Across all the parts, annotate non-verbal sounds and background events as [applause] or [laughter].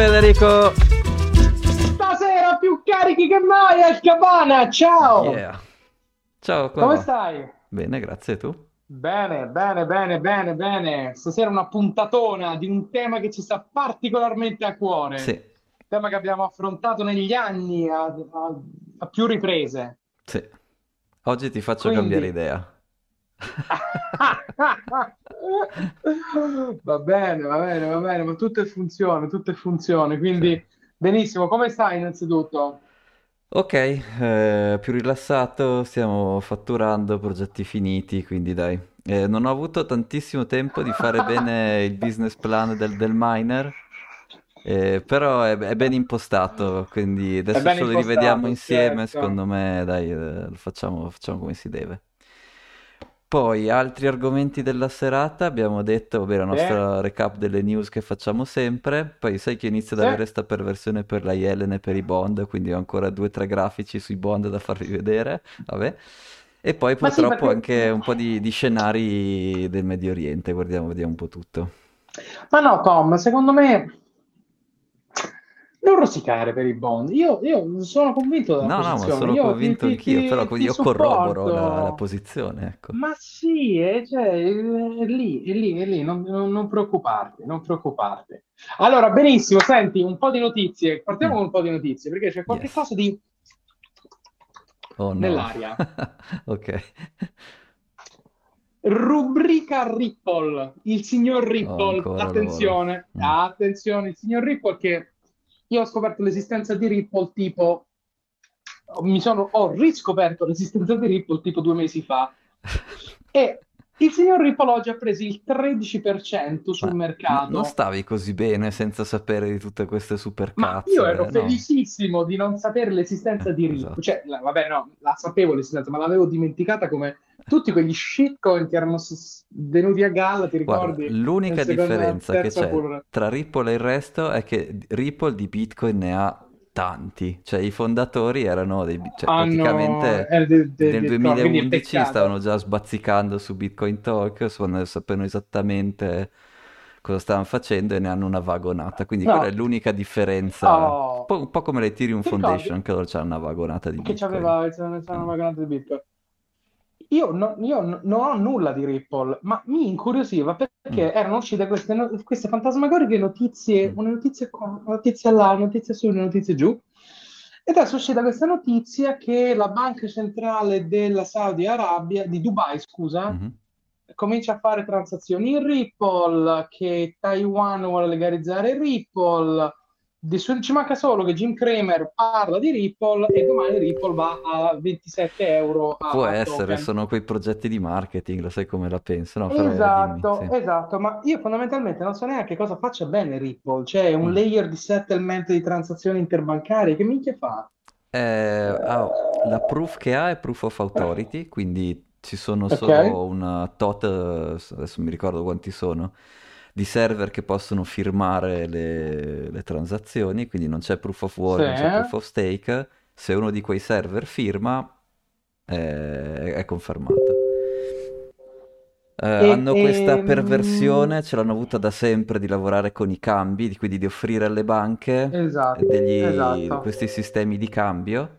Federico. Stasera più carichi che mai al Cabana. Ciao. Yeah. Ciao, come stai? Bene, grazie tu. Bene, bene, bene, bene, bene. Stasera una puntatona di un tema che ci sta particolarmente a cuore. Sì. Tema che abbiamo affrontato negli anni a, a, a più riprese. Sì. Oggi ti faccio Quindi... cambiare idea. [laughs] Va bene, va bene, va bene, ma tutto è funzione, tutto è funzione, quindi benissimo. Come stai innanzitutto? Ok, eh, più rilassato, stiamo fatturando, progetti finiti, quindi dai. Eh, non ho avuto tantissimo tempo di fare [laughs] bene il business plan del, del miner, eh, però è, è ben impostato, quindi adesso ce lo rivediamo insieme, certo. secondo me, dai, eh, lo facciamo, facciamo come si deve. Poi, altri argomenti della serata, abbiamo detto, vabbè, la nostra recap delle news che facciamo sempre, poi sai che inizio ad sì. avere sta perversione per la Yellen e per i bond, quindi ho ancora due o tre grafici sui bond da farvi vedere, vabbè. E poi Ma sì, purtroppo perché... anche un po' di, di scenari del Medio Oriente, guardiamo, vediamo un po' tutto. Ma no, Tom, secondo me non rosicare per i bond. Io, io sono convinto della No, no, posizione, sono io convinto ti- anch'io, però ti- quindi ti io corroboro la, la posizione, ecco. Ma sì, eh, cioè, è lì, è lì, è lì, non, non- non preoccuparti, non preoccuparti. Allora, benissimo, senti, un po' di notizie, partiamo Mm, con un po' di notizie, perché c'è qualche Yes. cosa di Oh no. nell'aria. [laughs] Ok. Rubrica Ripple, il signor Oh, Ripple, loro. attenzione, Mm. attenzione, il signor Ripple che io ho scoperto l'esistenza di Ripple tipo, mi sono, ho riscoperto l'esistenza di Ripple tipo due mesi fa [laughs] e il signor Ripple oggi ha preso il 13% sul Ma no- non mercato, stavi così bene senza sapere di tutte queste super ma io ero no? felicissimo di non sapere l'esistenza Eh, di Ripple, esatto. cioè, la- vabbè no, la sapevo l'esistenza, ma l'avevo dimenticata come tutti quegli shitcoin che erano venuti a galla, ti Guarda, ricordi? l'unica Nel secondo, differenza che c'è bull tra Ripple e il resto è che Ripple di Bitcoin ne ha tanti, cioè i fondatori erano dei, cioè hanno praticamente eh, de- de- nel de- no, quindi è 2011 peccato. stavano già sbazzicando su Bitcoin Talk, suon- sapevano esattamente cosa stavano facendo e ne hanno una vagonata, quindi quella è No, l'unica differenza, un oh, po', un po' come l'Ethereum Foundation che loro c'hanno una vagonata di che Bitcoin. c'aveva c'aveva una vagonata di Bitcoin? Io, no- io no- non ho nulla di Ripple, ma mi incuriosiva Mm, perché erano uscite queste, no- queste fantasmagoriche notizie, mm. una notizia qua, una notizia là, una notizia su, una notizia giù. E adesso è uscita questa notizia che la banca centrale della Saudi Arabia, di Dubai, scusa, Mhm. comincia a fare transazioni in Ripple, che Taiwan vuole legalizzare Ripple. Ci manca solo che Jim Cramer parla di Ripple e domani Ripple va a 27 euro a, Può essere, token. sono quei progetti di marketing, lo sai come la penso, no? Però eh, dimmi, Esatto, sì. esatto, ma io fondamentalmente non so neanche cosa faccia bene Ripple, cioè un Mm. layer di settlement di transazioni interbancarie, che minchia fa? Eh, ah, la proof che ha è proof of authority, quindi ci sono Ok, solo una tot, adesso mi ricordo quanti sono, di server che possono firmare le, le transazioni, quindi non c'è proof of work, non c'è proof sì, of stake. Se uno di quei server firma, eh, è confermato. Eh, e, hanno questa e, mm, perversione, ce l'hanno avuta da sempre di lavorare con i cambi, di- quindi di offrire alle banche esatto, degli, esatto. questi sistemi di cambio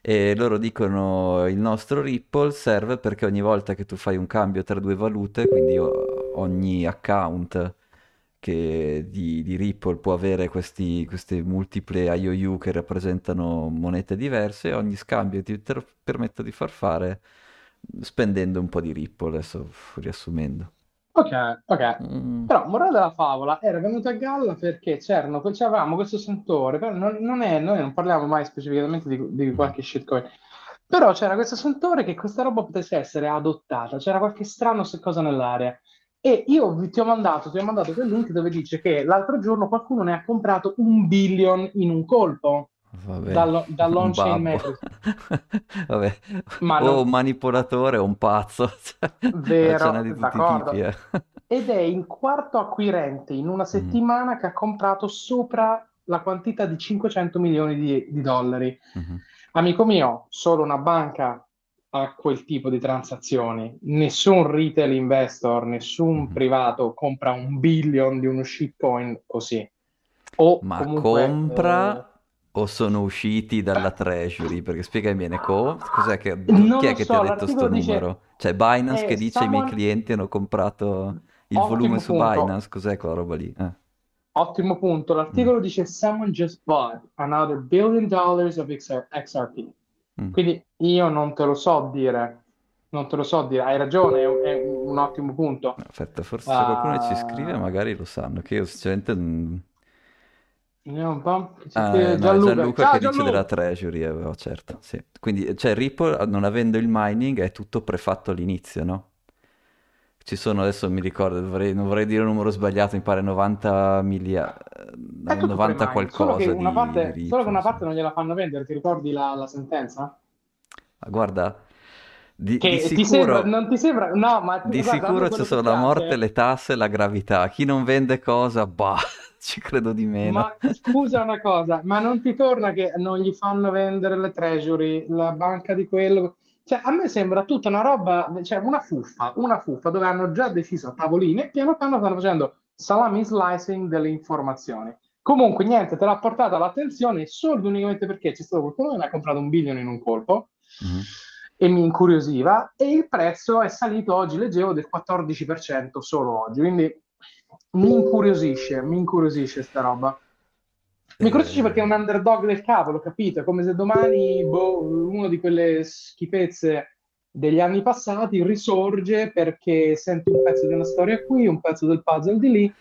e loro dicono il nostro Ripple serve perché ogni volta che tu fai un cambio tra due valute, quindi ogni account che di, di Ripple può avere questi, queste multiple IOU che rappresentano monete diverse, ogni scambio ti permette di far fare spendendo un po' di Ripple, adesso riassumendo. Ok, ok. Mm, Però, morale della favola, era venuto a galla perché c'erano, c'avevamo questo sentore, però non, non è, noi non parliamo mai specificamente di, di mm, qualche shitcoin, però c'era questo sentore che questa roba potesse essere adottata, c'era qualche strano se- cosa nell'aria. E io vi- ti ho mandato, ti ho mandato quel link dove dice che l'altro giorno qualcuno ne ha comprato un billion in un colpo Vabbè, dal, un dall'on-chain babbo. metrics. [laughs] Vabbè, Ma o un non, manipolatore o un pazzo, [laughs] cioè, vero, d'accordo. tipi, eh. Ed è il quarto acquirente in una Mm, settimana che ha comprato sopra la quantità di 500 milioni di, di dollari. mhm. Amico mio, solo una banca ha quel tipo di transazioni. Nessun retail investor, nessun Mhm. privato compra un billion di uno shitcoin così. o Ma comunque... eh, compra o sono usciti dalla Treasury? Perché spiegami bene, co- cos'è che, non chi è che ti ha so, detto sto l'articolo dice... numero? C'è Binance che Eh, dice i miei someone... clienti hanno comprato il volume su punto. Binance, cos'è quella roba lì? Eh, Ottimo punto. mm, L'articolo dice Someone just bought another billion dollars of XR XRP. Mm. Quindi io non te lo so dire. Non te lo so dire. Hai ragione, è un, è un ottimo punto. Aspetta, forse se qualcuno ci scrive Ah, magari lo sanno, che io sinceramente... vediamo un po'. Ah, scrive eh, no, è Gianluca. Gianluca Ciao che dice della Gianluca! Treasury, eh, oh, certo, sì. Quindi, cioè, Ripple, non avendo il mining, è tutto prefatto all'inizio, no? Ci sono, adesso mi ricordo, dovrei- non vorrei dire un numero sbagliato, mi pare 90 miliardi, È tutto 90 pre-mine, solo che qualcosa una di, di parte, solo che una parte non gliela fanno vendere. Ti ricordi la, la sentenza? Ma Guarda, di, di Che ti sembra, sicuro, non ti sembra? No, ma di guarda, sicuro ci sono la morte, le tasse e la gravità. Chi non vende cosa, bah, [laughs] ci credo di meno. Ma scusa una cosa, ma non ti torna che non gli fanno vendere le treasury, la banca di quello? Cioè, a me sembra tutta una roba, cioè una fuffa, una fuffa dove hanno già deciso a tavolini e piano piano stanno facendo salami slicing delle informazioni. Comunque, niente, te l'ha portata l'attenzione solo ed unicamente perché c'è stato qualcuno che ne ha comprato un bilione in un colpo Mhm. e mi incuriosiva e il prezzo è salito oggi, leggevo, del 14% solo oggi, quindi mi incuriosisce, mi incuriosisce sta roba. Mi incuriosisce perché è un Eh, underdog del cavolo, capito? È come se domani boh, uno di quelle schifezze degli anni passati risorge perché senti un pezzo di una storia qui, un pezzo del puzzle di lì,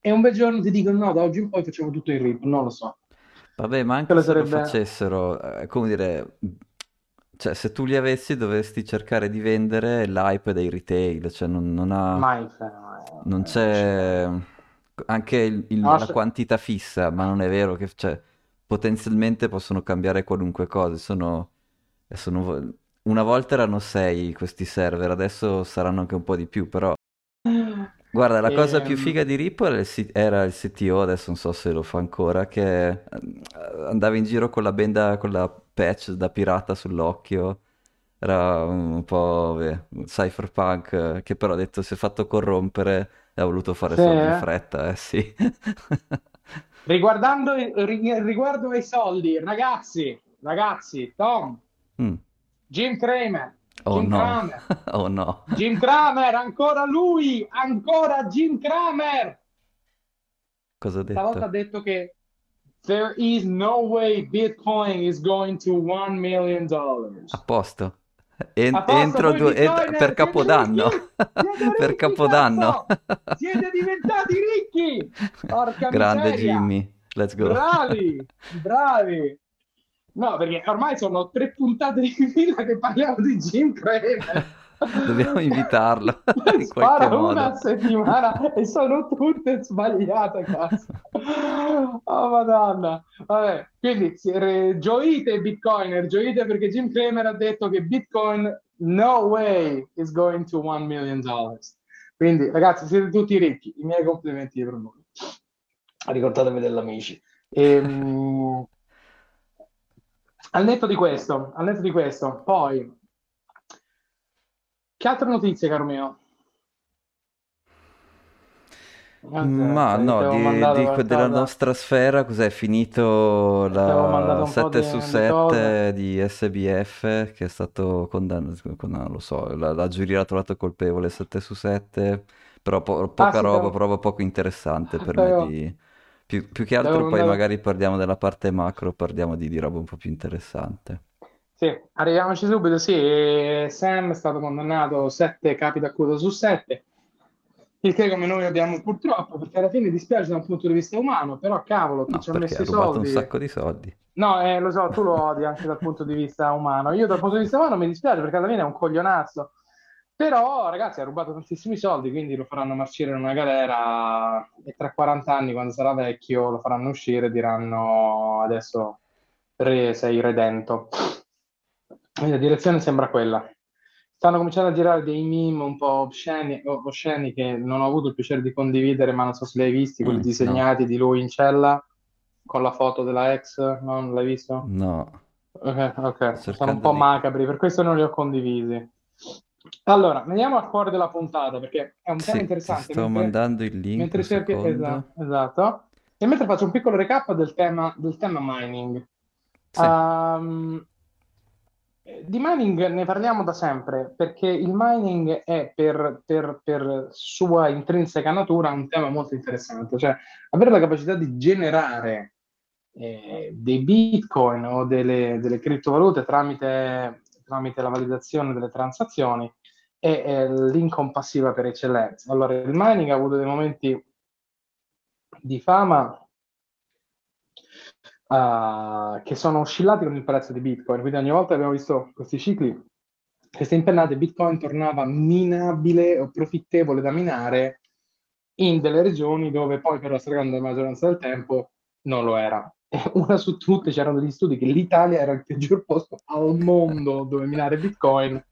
e un bel giorno ti dicono no, da oggi in poi facciamo tutto in rip, non lo so. Vabbè, ma anche Quello se lo sarebbe... facessero, è come dire, cioè se tu li avessi dovresti cercare di vendere l'hype dei retail, cioè non, non ha, Mai, non eh, c'è anche il- il- no, la se- quantità fissa, ma non è vero che, cioè, potenzialmente possono cambiare qualunque cosa, sono, sono- una volta erano sei questi server, adesso saranno anche un po' di più, però Guarda, la cosa più Ehm, figa di Ripple era il C- era il CTO, adesso non so se lo fa ancora, che eh, andava in giro con la benda, con la patch da pirata sull'occhio. Era un po' beh, un cypherpunk, eh, che però ha detto si è fatto corrompere e ha voluto fare sì, soldi in eh? fretta, eh sì. [laughs] Riguardando, ri- riguardo ai soldi, ragazzi, ragazzi, Tom, Mm. Jim Cramer, Oh Jim no, Cramer, [laughs] oh no. Jim Cramer, ancora lui, ancora Jim Cramer. Cosa ha Stavolta ha detto? detto che there is no way Bitcoin is going to one million dollars. A posto. En- entro due, ent- per Capodanno. ricchi? [laughs] Per Capodanno. Siete diventati ricchi! Porca [laughs] Grande miseria! Jimmy, let's go. Bravi, [laughs] bravi! No, perché ormai sono tre puntate di fila che parliamo di Jim Cramer. Dobbiamo [laughs] invitarlo [laughs] in spara una a modo. settimana e sono tutte sbagliate, cazzo. Oh, Madonna. Vabbè, quindi gioite Bitcoiner, gioite perché Jim Cramer ha detto che Bitcoin no way is going to one million dollars. Quindi, ragazzi, siete tutti ricchi. I miei complimenti per voi. Ricordatevi dell'amici. Ehm, al netto di questo, al netto di questo, poi, che altre notizie, caro mio? Ma io ti no, di, di- della nostra sfera, cos'è finito la un po' 7 di, su di cose. 7 di SBF che è stato condannato, non lo so, la, la giuria l'ha trovato colpevole 7 su 7, però po- Ah, poca ti roba, proprio poco interessante per ti me di... Più, più che altro poi mandato... magari parliamo della parte macro, parliamo di, di roba un po' più interessante. Sì, arriviamoci subito. Sì, Sam è stato condannato 7 capi d'accusa su 7, il che come noi abbiamo purtroppo, perché alla fine dispiace da un punto di vista umano, però cavolo, chi No, ci ha messo i rubato un soldi... sacco di soldi. No, eh, lo so, tu lo odi anche dal punto di vista umano. Io dal punto di vista umano mi dispiace perché alla fine è un coglionazzo. Però, ragazzi, ha rubato tantissimi soldi, quindi lo faranno marcire in una galera e tra 40 anni, quando sarà vecchio, lo faranno uscire e diranno adesso re, sei redento. La direzione sembra quella. Stanno cominciando a girare dei meme un po' osceni, osceni che non ho avuto il piacere di condividere, ma non so se li hai visti, quelli Mm, no, disegnati di lui in cella con la foto della ex, no? Non l'hai visto? no, Ok, ok, sto sono un po' di... macabri, per questo non li ho condivisi. Allora, veniamo al cuore della puntata, perché è un tema Sì, interessante. sto Mentre, mandando il link, mentre cerchi, esatto, esatto. E mentre faccio un piccolo recap del tema, del tema mining. Sì. Um, di mining ne parliamo da sempre perché il mining è per, per, per, sua intrinseca natura un tema molto interessante, cioè avere la capacità di generare eh, dei bitcoin o delle, delle criptovalute tramite, tramite, la validazione delle transazioni è, è l'income passiva per eccellenza. Allora il mining ha avuto dei momenti di fama uh, che sono oscillati con il prezzo di Bitcoin. Quindi ogni volta abbiamo visto questi cicli, queste impennate, Bitcoin tornava minabile o profittevole da minare in delle regioni dove poi per la stragrande maggioranza del tempo non lo era. E una su tutte c'erano degli studi che l'Italia era il peggior posto al mondo dove minare Bitcoin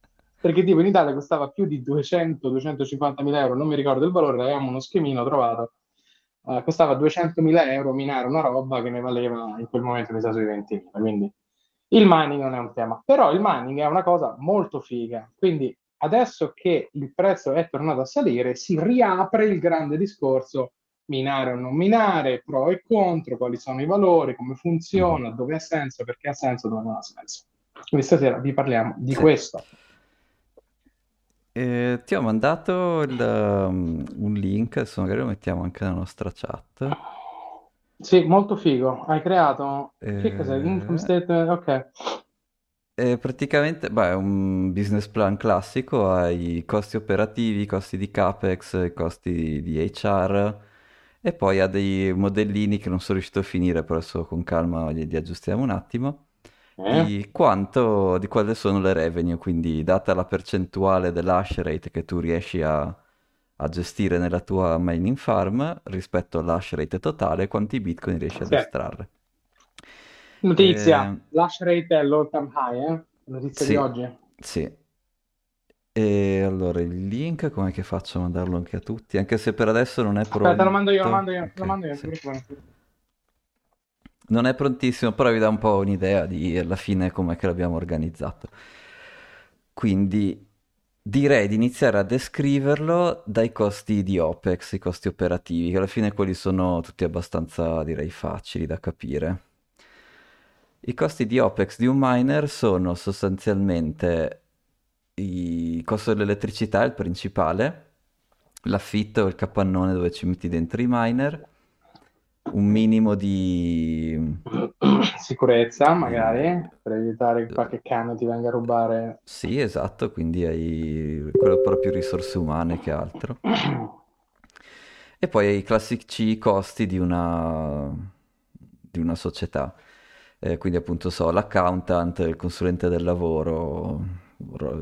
perché tipo in Italia costava più di 200-250 mila euro, non mi ricordo il valore, avevamo uno schemino trovato uh, costava 200.000 euro minare una roba che ne valeva in quel momento mi sa sui 20.000. Quindi il mining non è un tema, però il mining è una cosa molto figa. Quindi adesso che il prezzo è tornato a salire, si riapre il grande discorso minare o non minare, pro e contro, quali sono i valori, come funziona, dove ha senso, perché ha senso, dove non ha senso. Quindi stasera vi parliamo di questo. Eh, ti ho mandato il, um, un link, adesso magari lo mettiamo anche nella nostra chat. Sì, molto figo. Hai creato... Che cos'è? Eh, Income statement? Ok. è praticamente, beh, è un business plan classico, hai i costi operativi, i costi di CapEx, i costi di HR e poi ha dei modellini che non sono riuscito a finire, però adesso con calma li, li aggiustiamo un attimo Eh? di quanto, di quali sono le revenue, quindi data la percentuale dell'hash rate che tu riesci a, a gestire nella tua mining farm rispetto all'hash rate totale, quanti bitcoin riesci ad Sì. estrarre. Notizia, Eh, l'hash rate è all'all time high, eh? Notizia di sì, oggi. sì. E allora il link, come che faccio a mandarlo anche a tutti? Anche se per adesso non è Aspetta, lo mando io, lo pronto. mando io, lo Ok, mando io. sì. Non è prontissimo, però vi dà un po' un'idea di alla fine com'è che l'abbiamo organizzato. Quindi direi di iniziare a descriverlo dai costi di OPEX, i costi operativi, che alla fine quelli sono tutti abbastanza, direi, facili da capire. I costi di OPEX di un miner sono sostanzialmente il costo dell'elettricità, il principale, l'affitto, il capannone dove ci metti dentro i miner, un minimo di... Sicurezza, magari, per evitare che qualche cane ti venga a rubare. Sì, esatto, quindi hai proprio risorse umane che altro. E poi i classici costi di una, di una società. Eh, quindi appunto so, l'accountant, il consulente del lavoro, ro-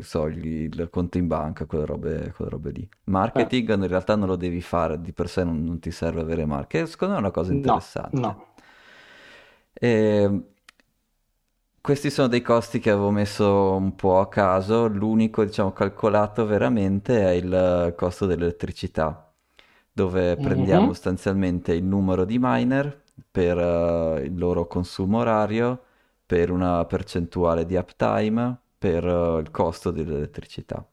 so, il, il conto in banca, quelle robe, quelle robe lì. Eh, Marketing in realtà non lo devi fare, di per sé non, non ti serve avere marketing. Secondo me è una cosa no, interessante. no. E questi sono dei costi che avevo messo un po' a caso. L'unico, diciamo, calcolato veramente è il costo dell'elettricità, dove prendiamo Mhm. sostanzialmente il numero di miner per eh, il loro consumo orario, per una percentuale di uptime, per eh, il costo dell'elettricità.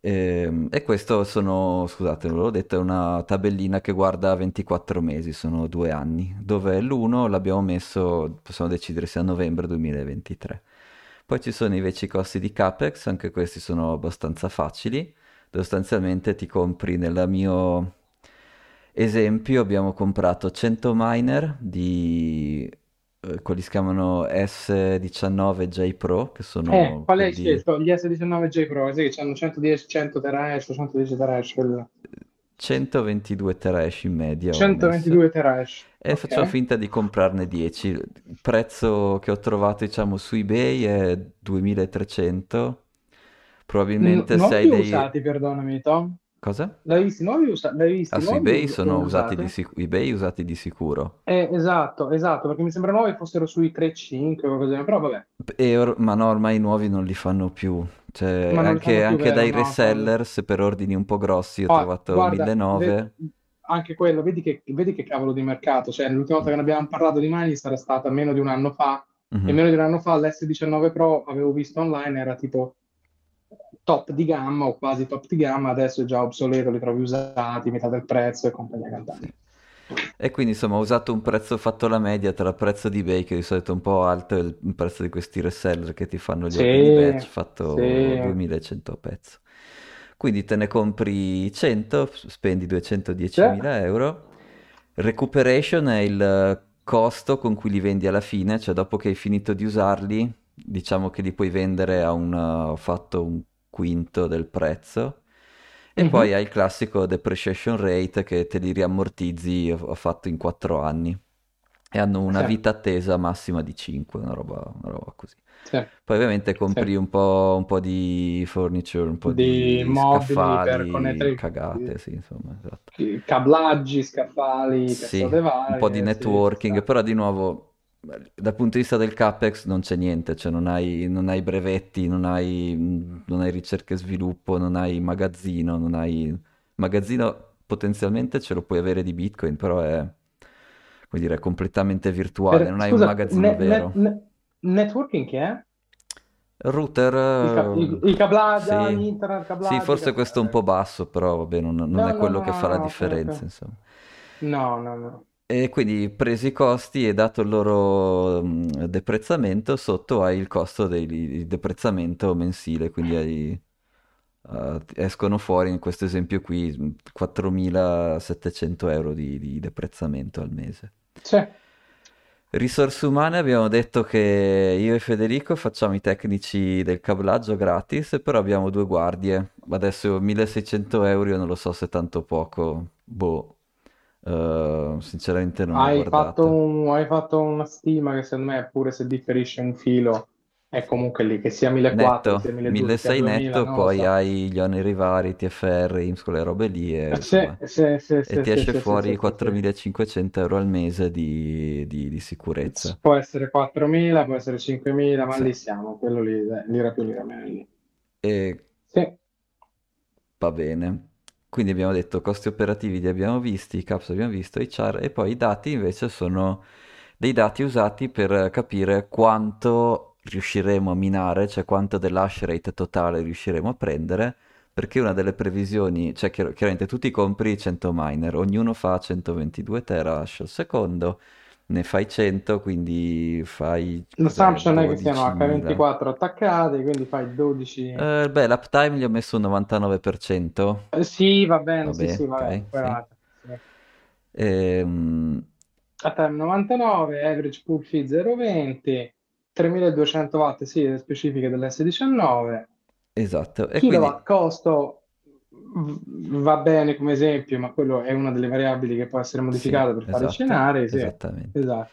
Ehm, E, questo sono, scusate, non l'ho detto, è una tabellina che guarda 24 mesi, sono due anni, dove l'uno l'abbiamo messo, possiamo decidere se a novembre 2023. Poi ci sono invece i costi di CapEx, anche questi sono abbastanza facili. Sostanzialmente ti compri nel mio esempio, abbiamo comprato 100 miner di quelli si chiamano S19J Pro, che Eh, sono qual hai quelli scelto? Gli S19J Pro, sì, che hanno 110, 100 terahash, 110 terahash, quel- 122 terahash in media ho messo 122 terahash. e facciamo Ok. finta di comprarne 10. Il prezzo che ho trovato, diciamo, su eBay è 2300. N- Probabilmente se hai nuovi o dei... usati, perdonami, Tom? Cosa? L'hai visti nuovi o usa- l'hai visti Ah, su eBay sono usati di, sic- eBay usati di sicuro. Eh, esatto, esatto, perché mi sembra nuovi fossero sui 3.5 o qualcosa, però vabbè, or- ma no, ormai i nuovi non li fanno più. Cioè, li anche, più, anche vero? dai No, quello... reseller, se per ordini un po' grossi ho Ah, trovato guarda, ve- 1900. anche quello, vedi che, vedi che cavolo di mercato, cioè l'ultima volta che ne abbiamo parlato di Mani sarà stata meno di un anno fa, e Mhm. meno di un anno fa l'S19 Pro avevo visto online, era tipo top di gamma o quasi top di gamma, adesso è già obsoleto, li trovi usati, metà del prezzo e compagnia cantante. Sì. E quindi insomma ho usato un prezzo fatto alla media tra il prezzo di eBay, che di solito è un po' alto, e il prezzo di questi reseller che ti fanno gli Sì, batch, fatto sì. 2100 a pezzo. Quindi te ne compri 100, spendi Sì. 210.000 euro. Recuperation è il costo con cui li vendi alla fine, cioè dopo che hai finito di usarli, diciamo che li puoi vendere a un fatto un quinto del prezzo. E poi Mhm. hai il classico depreciation rate che te li riammortizzi, ho fatto in 4 anni. E hanno una Sì, vita attesa massima di 5, una roba, una roba così. sì, Poi ovviamente sì. compri un po', un po' di furniture, un po' Di di mobili per scaffali, connettere cagate, sì, insomma, esatto. cablaggi, scaffali, Sì, un po' di sì, networking, però di nuovo, dal punto di vista del CapEx non c'è niente, cioè non hai, non hai brevetti, non hai, non hai ricerca e sviluppo, non hai magazzino, non hai... Magazzino potenzialmente ce lo puoi avere di Bitcoin, però è, come dire, è completamente virtuale, Per- non hai un scusa, magazzino ne- ne- vero. ne- networking che è? Router, I, ca- i- i cablaggi, ah, sì, internet, sì, cablaggi, forse questo è un po' basso, però vabbè, non, non No, è quello no, che no, fa la differenza, ok. insomma. No, no, no. E quindi presi i costi e dato il loro mh, deprezzamento, sotto hai il costo del deprezzamento mensile, quindi hai, eh, escono fuori in questo esempio qui mh, 4.700 euro di, di deprezzamento al mese. Sì. Risorse umane abbiamo detto che io e Federico facciamo i tecnici del cablaggio gratis, però abbiamo due guardie. Adesso 1600 euro io non lo so se tanto poco. Boh, Eh, sinceramente non Hai fatto un- hai fatto una stima che secondo me, pure se differisce un filo, è comunque lì, che sia 1400, sia Netto, 1200, sia 1600 2000, netto, lo poi so. hai gli oneri vari, TFR, IMSS, quelle robe lì, e insomma, sì, sì, e ti esce fuori sì, sì, sì. 4500 euro al mese di, di- di sicurezza. Può essere 4.000, può essere 5.000, ma Sì. lì siamo, quello lì, lira più lira meno lì. E Sì, Va bene. Quindi abbiamo detto costi operativi li abbiamo visti, i caps abbiamo visto, i char e poi i dati invece sono dei dati usati per capire quanto riusciremo a minare, cioè quanto dell'hash rate totale riusciremo a prendere, perché una delle previsioni, cioè chiar- chiaramente tu ti compri 100 miner, ognuno fa 122 terahash al secondo, ne fai 100, quindi fai l'assumption è che siano 12.000. H24 attaccati, quindi fai 12... Eh, beh, l'uptime gli ho messo un 99%. Eh, sì, va bene, sì, Vabbè, sì, vabbè, ok, poi sì. va. Sì. Ehm, A time 99, average pool fee 0,20, 3200 watt, sì, le specifiche dell'S19, esatto, e kilowatt quindi, costo va bene come esempio, ma quello è una delle variabili che può essere sì, modificata per fare i esatto, scenari, sì, esattamente. esatto.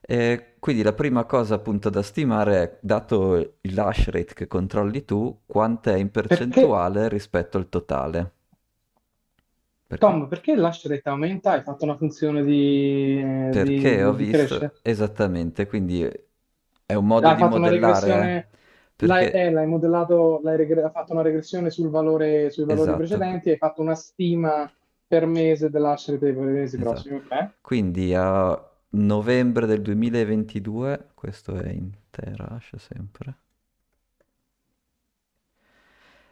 E quindi la prima cosa appunto da stimare è, dato il hash rate che controlli tu, quanto è in Perché, percentuale rispetto al totale. Perché? Tom, perché l'hash rate aumenta? Hai fatto una funzione di, eh, di, Perché ho di, visto crescita? esattamente, quindi è un modo Hai di modellare, eh? l'hai Perché, eh, l'hai modellato, l'hai regre- fatto una regressione sul valore, sui valori esatto, precedenti, hai fatto una stima per mese dell'hash rate dei mesi esatto. prossimi, ok? Quindi a novembre del 2022, questo è in terahash sempre.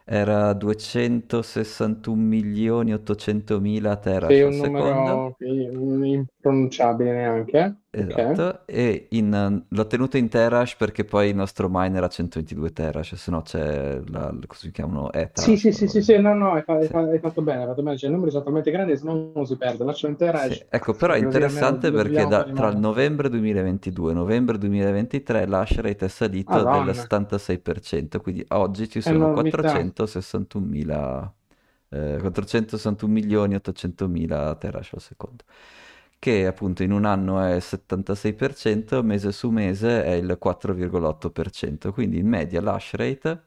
Era 261 milioni 800 mila terahash Sei al un secondo. numero che- impronunciabile neanche, Esatto, e in- l'ho tenuto in terahash perché poi il nostro miner ha 122 terahash, se no c'è la, cosa chiamano Sì, etarash, sì, sì, sì, sì, lì. no, no, hai, Sì. hai fatto bene, hai fatto bene, cioè, i numeri sono talmente grandi che se no uno si perde, lascio intera Sì, e ecco, però è interessante perché da- tra il novembre 2022 e novembre 2023 l'hash rate è salito del Madonna, 76%, quindi oggi ci sono enormità. 461.000, eh, 461 milioni 800 mila terahash al secondo, che appunto in un anno è il 76%, mese su mese è il 4,8%, quindi in media l'hash rate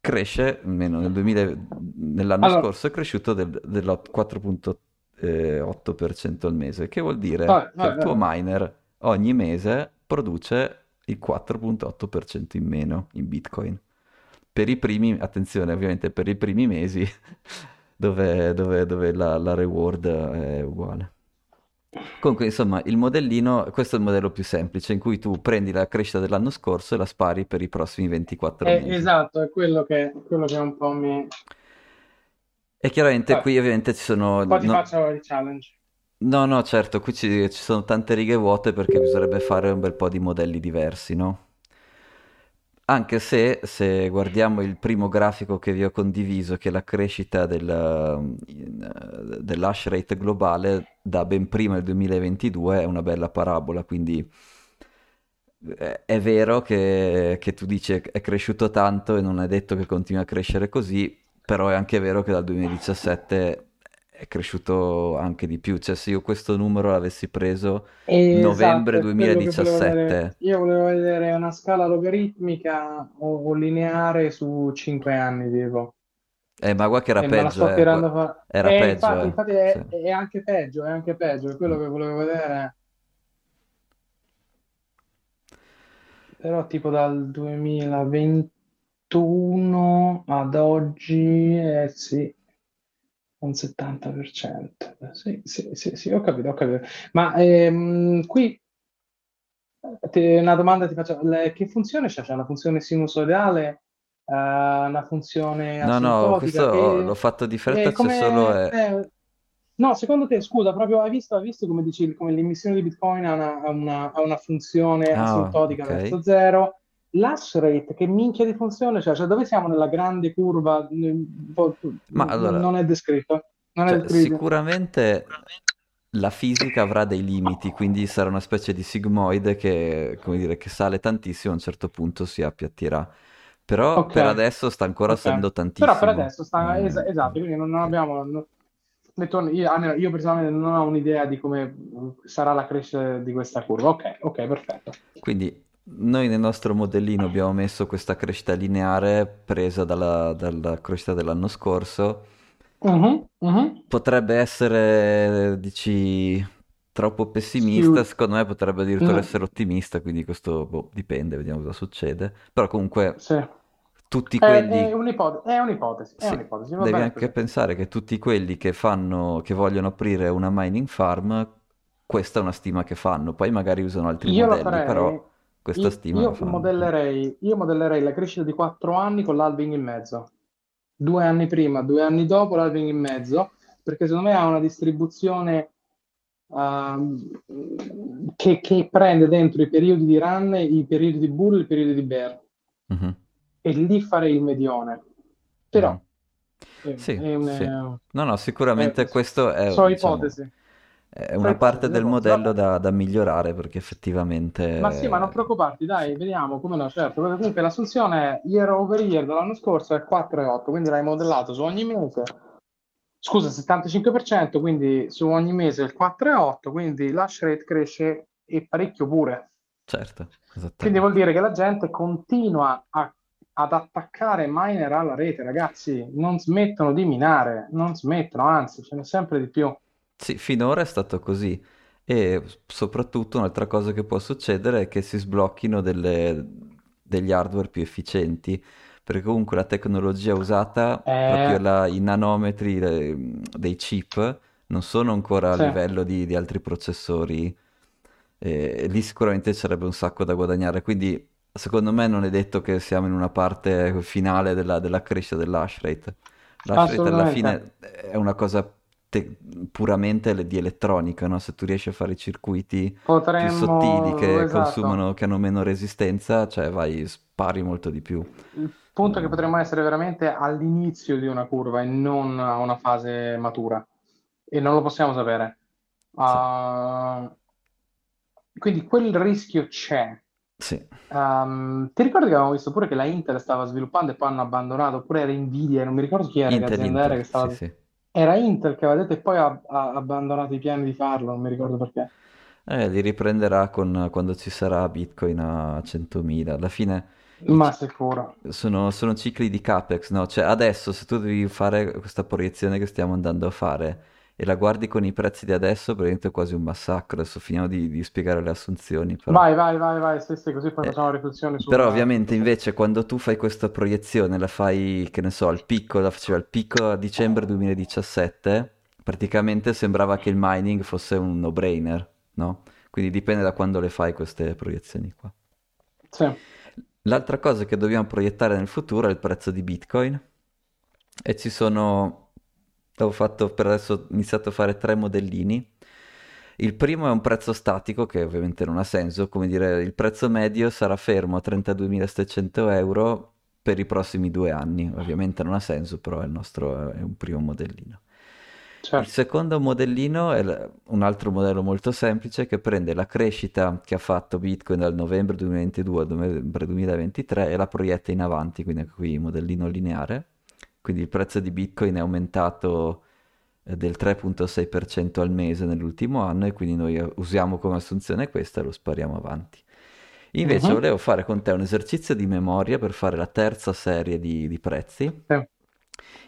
cresce, almeno nel 2000 nell'anno Allora, scorso è cresciuto del, del 4,8% al mese, che vuol dire vabbè, che il vabbè, tuo miner ogni mese produce il 4,8% in meno in Bitcoin. Per i primi, attenzione, ovviamente per i primi mesi [laughs] dove, dove- dove la, la reward è uguale. Comunque, insomma, il modellino, questo è il modello più semplice, in cui tu prendi la crescita dell'anno scorso e la spari per i prossimi 24 Eh, mesi. esatto, è quello che, quello che un po' mi... E chiaramente Vai, qui ovviamente ci sono... poi ti no- faccio il challenge. No, no, certo, qui ci, ci sono tante righe vuote perché bisognerebbe fare un bel po' di modelli diversi, no? Anche se, se guardiamo il primo grafico che vi ho condiviso, che è la crescita del, dell'hash rate globale da ben prima del 2022, è una bella parabola, quindi eh, è vero che, che tu dici è cresciuto tanto e non è detto che continui a crescere così, però è anche vero che dal 2017 è cresciuto anche di più, cioè se io questo numero l'avessi preso Esatto, novembre è quello che volevo vedere. 2017, Io volevo vedere una scala logaritmica o, o lineare su 5 anni, tipo. eh, ma guarda che era E la peggio, eh, tirando a gua- fare. era E peggio, infatti, eh, infatti sì. è, è anche peggio, è anche peggio, è quello Mm. che volevo vedere. Però tipo dal 2021 ad oggi, eh sì, un 70%. Sì, sì, sì, sì, ho capito, ho capito. Ma ehm, qui te- una domanda ti faccio, le- che funzione c'è? C'è una funzione sinusoidale, eh, una funzione No, no, questo ho- l'ho Che, fatto di fretta, c'è solo... come, eh, eh, no, secondo te, scusa, proprio hai visto, hai visto come dici, come l'emissione di Bitcoin ha una, ha una- ha una funzione Ah, asintotica ok. verso zero? L'hash rate, che minchia di funzione c'è? Cioè, dove siamo nella grande curva? Ma Non allora, non è descritto, non è cioè, descritto. sicuramente la fisica avrà dei limiti, quindi sarà una specie di sigmoide che, come dire, che sale tantissimo, a un certo punto si appiattirà. Però Ok, per adesso sta ancora ok. salendo Però per tantissimo. adesso sta, Mm, es- esatto, quindi non, non abbiamo, no- detto- io, almeno io personalmente non ho un'idea di come sarà la crescita di questa curva. Ok, ok, perfetto. Quindi noi nel nostro modellino abbiamo messo questa crescita lineare presa dalla, dalla crescita dell'anno scorso. Mhm, mhm. Potrebbe essere, dici, troppo pessimista, Sì, secondo me potrebbe addirittura no, essere ottimista, quindi questo boh, dipende, vediamo cosa succede. Però comunque sì. tutti È, è quelli... un'ipotesi, è un'ipotesi, è un'ipotesi, devi bene anche così. pensare che tutti quelli che fanno, che vogliono aprire una mining farm, questa è una stima che fanno, poi magari usano altri Io modelli, farei, però questa io, stima io modellerei, io modellerei la crescita di 4 anni con l'halving in mezzo. Due anni prima, due anni dopo l'halving in mezzo, perché secondo me ha una distribuzione ehm, che, che prende dentro i periodi di run, i periodi di bull, i periodi di bear, Mhm, e lì farei il medione. Però mhm. Sì, è un, sì. eh, No, no, è- sicuramente questo è, so diciamo, ipotesi, è una parte del modello da, da migliorare perché Ma sì, ma non effettivamente... preoccuparti, dai, vediamo come no, certo. Perché comunque l'assunzione year over year dell'anno scorso è 4,8, quindi l'hai modellato su ogni mese. Scusa, 75%, quindi su ogni mese il 4,8, quindi l'hash rate cresce e parecchio pure. Certo, Quindi vuol dire che la gente continua a- ad attaccare miner alla rete, ragazzi, non smettono di minare, non smettono, anzi, ce n'è sempre di più. Sì, finora è stato così. E soprattutto un'altra cosa che può succedere è che si sblocchino delle- degli hardware più efficienti, perché comunque la tecnologia usata, proprio Eh, la- i nanometri le- dei chip, non sono ancora a sì. livello di, di altri processori, e lì sicuramente sarebbe un sacco da guadagnare. Quindi secondo me non è detto che siamo in una parte finale della, della crescita dell'hash rate. L'hash rate alla fine è una cosa te- puramente di elettronica, no? Se tu riesci a fare i circuiti più sottili Potremmo, che esatto. consumano, che hanno meno resistenza, cioè vai, spari molto di più. Il punto è che Eh, potremmo essere veramente all'inizio di una curva e non a una fase matura. E non lo possiamo sapere. sì, Ah, quindi quel rischio c'è. sì. Ehm, ti ricordi che avevamo visto pure che la Intel stava sviluppando e poi hanno abbandonato, oppure era Nvidia, non mi ricordo chi era, che Intel, era Intel, che sì, stava... sì. Era Intel che aveva detto e poi ha, ha abbandonato i piani di farlo, non mi ricordo perché. Eh, li riprenderà con, quando ci sarà Bitcoin a 100.000. Alla fine Ma sicuro. sono, sono cicli di capex, no? Cioè adesso se tu devi fare questa proiezione che stiamo andando a fare e la guardi con i prezzi di adesso, praticamente è quasi un massacro. Adesso finiamo di, di spiegare le assunzioni, però. Vai, vai, vai, vai, sì, sì, così poi Eh, facciamo riflessioni però sul... ovviamente sul- invece quando tu fai questa proiezione, la fai, che ne so, al picco, la faceva al picco a dicembre 2017, praticamente sembrava che il mining fosse un no-brainer, no? Quindi dipende da quando le fai queste proiezioni qua. Sì. L'altra cosa che dobbiamo proiettare nel futuro è il prezzo di Bitcoin e ci sono Ho fatto per adesso ho iniziato a fare tre modellini. Il primo è un prezzo statico che ovviamente non ha senso, come dire, il prezzo medio sarà fermo a 32.700 euro per i prossimi due anni. Ovviamente non ha senso, però è il nostro è un primo modellino. Il certo. secondo modellino è un altro modello molto semplice che prende la crescita che ha fatto Bitcoin dal novembre 2022 al novembre 2023 e la proietta in avanti, quindi qui modellino lineare. Quindi il prezzo di Bitcoin è aumentato eh, del 3.6% al mese nell'ultimo anno e quindi noi eh, usiamo come assunzione questa e lo spariamo avanti. Invece Mhm. volevo fare con te un esercizio di memoria per fare la terza serie di, di prezzi, Sì.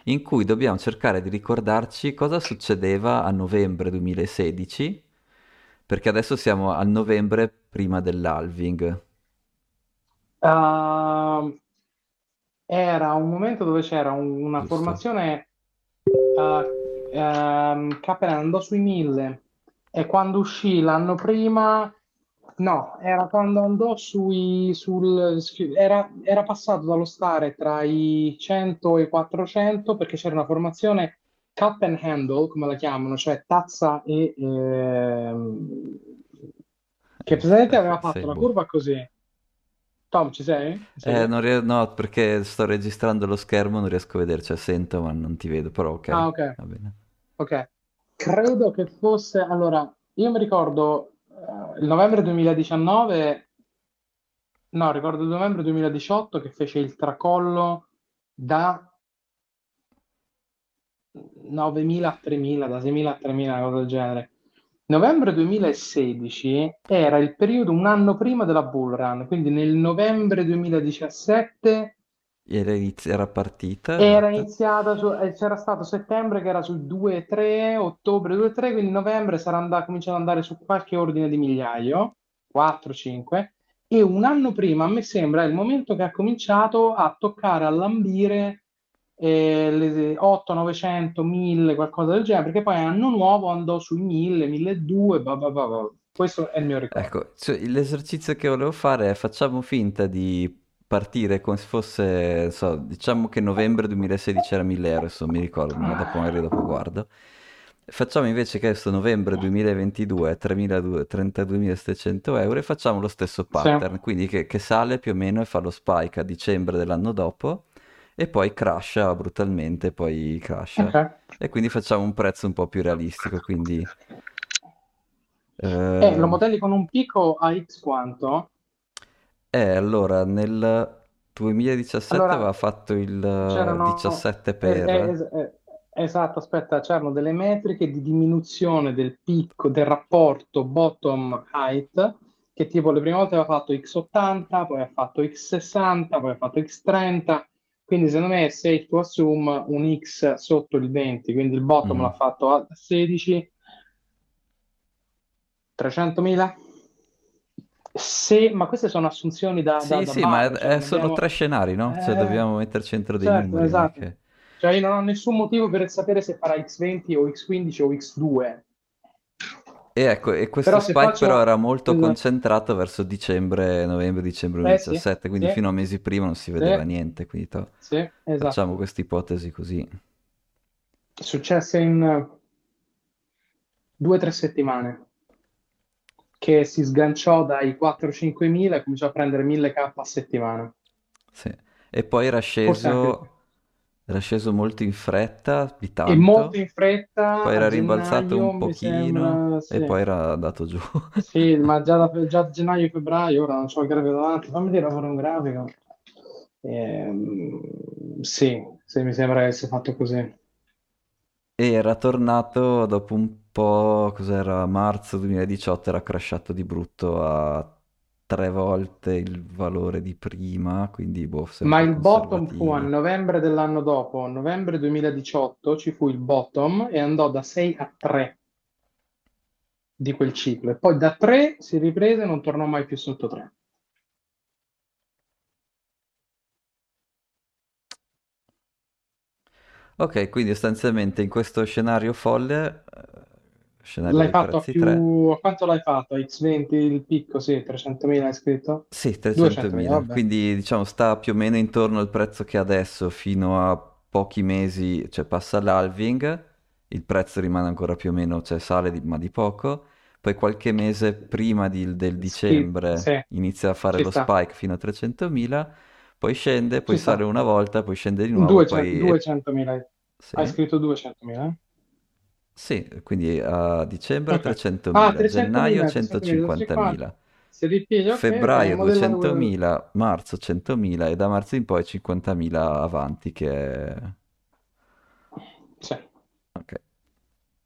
in cui dobbiamo cercare di ricordarci cosa succedeva a novembre 2016, perché adesso siamo a novembre prima dell'halving. Ah, era un momento dove c'era un- una Giusto? formazione uh, ehm, Cappella andò sui 1000 e quando uscì l'anno prima, no, era quando andò sui, sul, era, era passato dallo stare tra i 100 e i 400 perché c'era una formazione cup and handle, come la chiamano, cioè tazza e... ehm, che praticamente aveva Sei fatto la buono. curva così. Tom, ci sei? Mi Eh, non ries- no, perché sto registrando lo schermo, non riesco a vederci, sento ma non ti vedo, però ok, Ah, ok. va bene. Ok, credo che fosse, allora, io mi ricordo eh, il novembre 2019, no, ricordo il novembre 2018 che fece il tracollo da 9.000 a 3.000, da 6.000 a 3.000, una cosa del genere. Novembre 2016 era il periodo un anno prima della Bull Run, quindi nel novembre 2017 Era, inizi- era partita, Era iniziata su, c'era stato settembre che era sul 2-3, ottobre 2-3, quindi novembre sarà andato, cominciato ad andare su qualche ordine di migliaio, 4-5, e un anno prima, a me sembra, è il momento che ha cominciato a toccare, a lambire eh, le 8, 900, 1000, qualcosa del genere, perché poi anno nuovo andò sui 1000, 1200, bah, bah, bah, bah. Questo è il mio ricordo. Ecco, cioè, l'esercizio che volevo fare è facciamo finta di partire come se fosse, so, diciamo che novembre 2016 era 1000 euro, adesso non mi ricordo, ma dopo magari dopo guardo. Facciamo invece che adesso novembre 2022 è 3.200 32.700 euro e facciamo lo stesso Sì, pattern, quindi che, che sale più o meno e fa lo spike a dicembre dell'anno dopo e poi crasha brutalmente, poi crasha. ok. E quindi facciamo un prezzo un po' più realistico, quindi... E lo ehm, modelli con un picco a X quanto? Eh, allora, nel 2017 Allora, aveva fatto il eh, c'erano, 17 eh, eh, per... es- eh, esatto, aspetta, c'erano delle metriche di diminuzione del picco, del rapporto bottom height, che tipo le prime volte aveva fatto x80, poi ha fatto x60, poi ha fatto x30, quindi secondo me è safe to assume un x sotto il 20, quindi il bottom l'ha Mhm. fatto a 16, 300.000? Se, ma queste sono assunzioni da, da- Sì, da sì, ma base, è- cioè sono tre abbiamo... scenari, no? Cioè Eh, dobbiamo metterci dentro dei certo, numeri, esatto. che... Cioè io non ho nessun motivo per sapere se farà X20 o X15 o X2. E ecco, e questo Però spike però faccio... era molto Esatto. concentrato verso dicembre, novembre-dicembre Eh sì, 2017, quindi sì, fino a mesi prima non si sì, vedeva niente, quindi to- sì, facciamo esatto. questa ipotesi così. Successe in due o tre settimane che si sganciò dai 4-5 mila e cominciò a prendere 1000k a settimana. Sì. E poi era sceso, era sceso molto in fretta, di E molto in fretta poi era rimbalzato un pochino sembra, e sì. poi era andato giù. [laughs] Sì, ma già da già gennaio, febbraio, ora non c'ho il grafico davanti, fammi dire fare un grafico. Ehm, sì, sì, mi sembra che sia fatto così. E era tornato dopo un po', cos'era, marzo 2018, era crashato di brutto a tre volte il valore di prima, quindi boh, Ma il bottom fu a novembre dell'anno dopo, novembre 2018 ci fu il bottom e andò da 6 a 3 di quel ciclo. E poi da 3 si riprese e non tornò mai più sotto 3. Ok, quindi sostanzialmente in questo scenario folle, eh, scenario L'hai fatto prezzi 3, più... A quanto l'hai fatto? A X20 il picco? Sì, 300.000 hai scritto? sì, 200.000, 300.000, vabbè. quindi diciamo sta più o meno intorno al prezzo che adesso fino a pochi mesi, cioè passa l'halving il prezzo rimane ancora più o meno, cioè sale di- ma di poco, poi qualche mese prima di- del Sì, dicembre sì, inizia a fare ci lo sta, spike fino a 300.000, poi scende, poi ci sale sta. una volta, poi scende di nuovo, 200 poi... e- 200.000. Hai sì, scritto 200.000? Sì, quindi a dicembre Ok. Ah, 300.000, gennaio 300.000, 300.000, 250. 150.000, Se ripiega, ok, abbiamo febbraio modellato quello. 200.000, marzo 100.000 e da marzo in poi 50.000 avanti che è... Sì. Ok.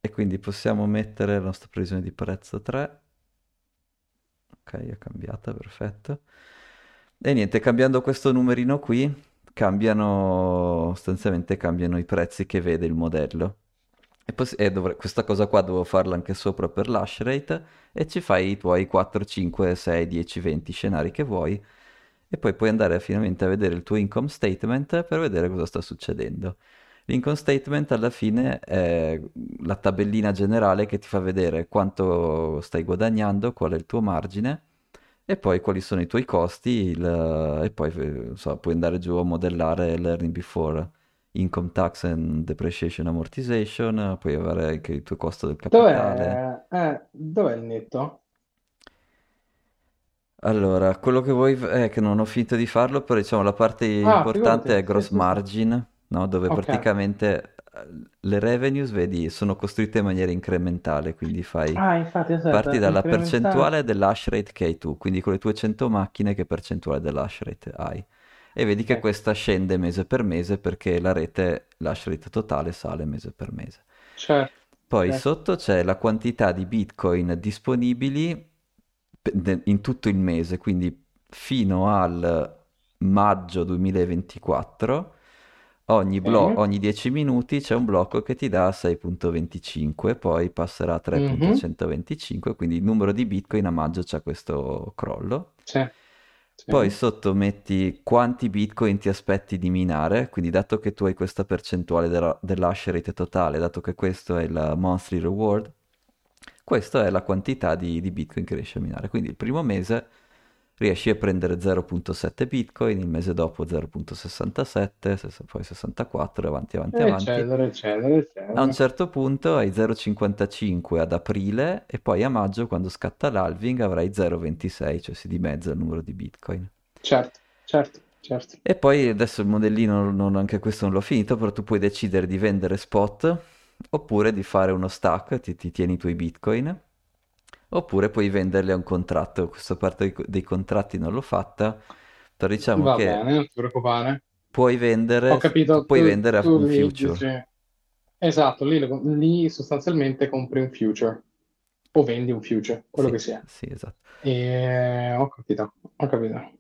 E quindi possiamo mettere la nostra previsione di prezzo 3. Ok, è cambiata, perfetto. E niente, cambiando questo numerino qui, cambiano, sostanzialmente cambiano i prezzi che vede il modello. E, pos- e dovre- questa cosa qua devo farla anche sopra per l'hash rate e ci fai i tuoi 4, 5, 6, 10, 20 scenari che vuoi e poi puoi andare finalmente a vedere il tuo income statement per vedere cosa sta succedendo. L'income statement alla fine è la tabellina generale che ti fa vedere quanto stai guadagnando, qual è il tuo margine e poi quali sono i tuoi costi il- e poi eh, insomma, puoi andare giù a modellare l'earning before income tax and depreciation amortization, puoi avere anche il tuo costo del capitale. Dov'è eh, dov'è il netto? Allora, quello che vuoi è che non ho finito di farlo, però diciamo la parte Ah, importante è gross margin, no? Dove Ok, praticamente eh, le revenues, vedi, sono costruite in maniera incrementale, quindi fai, Ah, infatti, parti aspetta, dalla percentuale dell'hash rate che hai tu, quindi con le tue 100 macchine che percentuale dell'hash rate hai. E vedi che questa scende mese per mese perché la rete, l'hash rate totale sale mese per mese. certo, Poi certo. sotto c'è la quantità di Bitcoin disponibili in tutto il mese, quindi fino al maggio 2024, ogni, blo- Sì. ogni 10 minuti c'è un blocco che ti dà 6.25, poi passerà a Mhm. 3.125, quindi il numero di Bitcoin a maggio c'è questo crollo. Poi sotto metti quanti Bitcoin ti aspetti di minare, quindi dato che tu hai questa percentuale della- dell'hash rate totale, dato che questo è il monthly reward, questa è la quantità di, di Bitcoin che riesci a minare. Quindi il primo mese riesci a prendere 0.7 Bitcoin, il mese dopo 0.67, se- poi 64, avanti, avanti, avanti. Eccetera, eccetera, A un eccetera. certo punto hai 0,55 ad aprile e poi a maggio, quando scatta l'halving, avrai 0,26, cioè si dimezza il numero di Bitcoin. Certo, certo, certo. E poi adesso il modellino, non- anche questo non l'ho finito, però tu puoi decidere di vendere spot oppure di fare uno stack, ti, ti tieni i tuoi Bitcoin, oppure puoi venderli a un contratto. Questa parte dei, contratti non l'ho fatta, però diciamo Va che bene, non ti preoccupare. puoi vendere, capito, puoi tu, vendere tu un lì future. dici... Esatto, lì, lì sostanzialmente compri un future o vendi un future, quello Sì, che sia. sì, esatto. E ho capito, ho capito.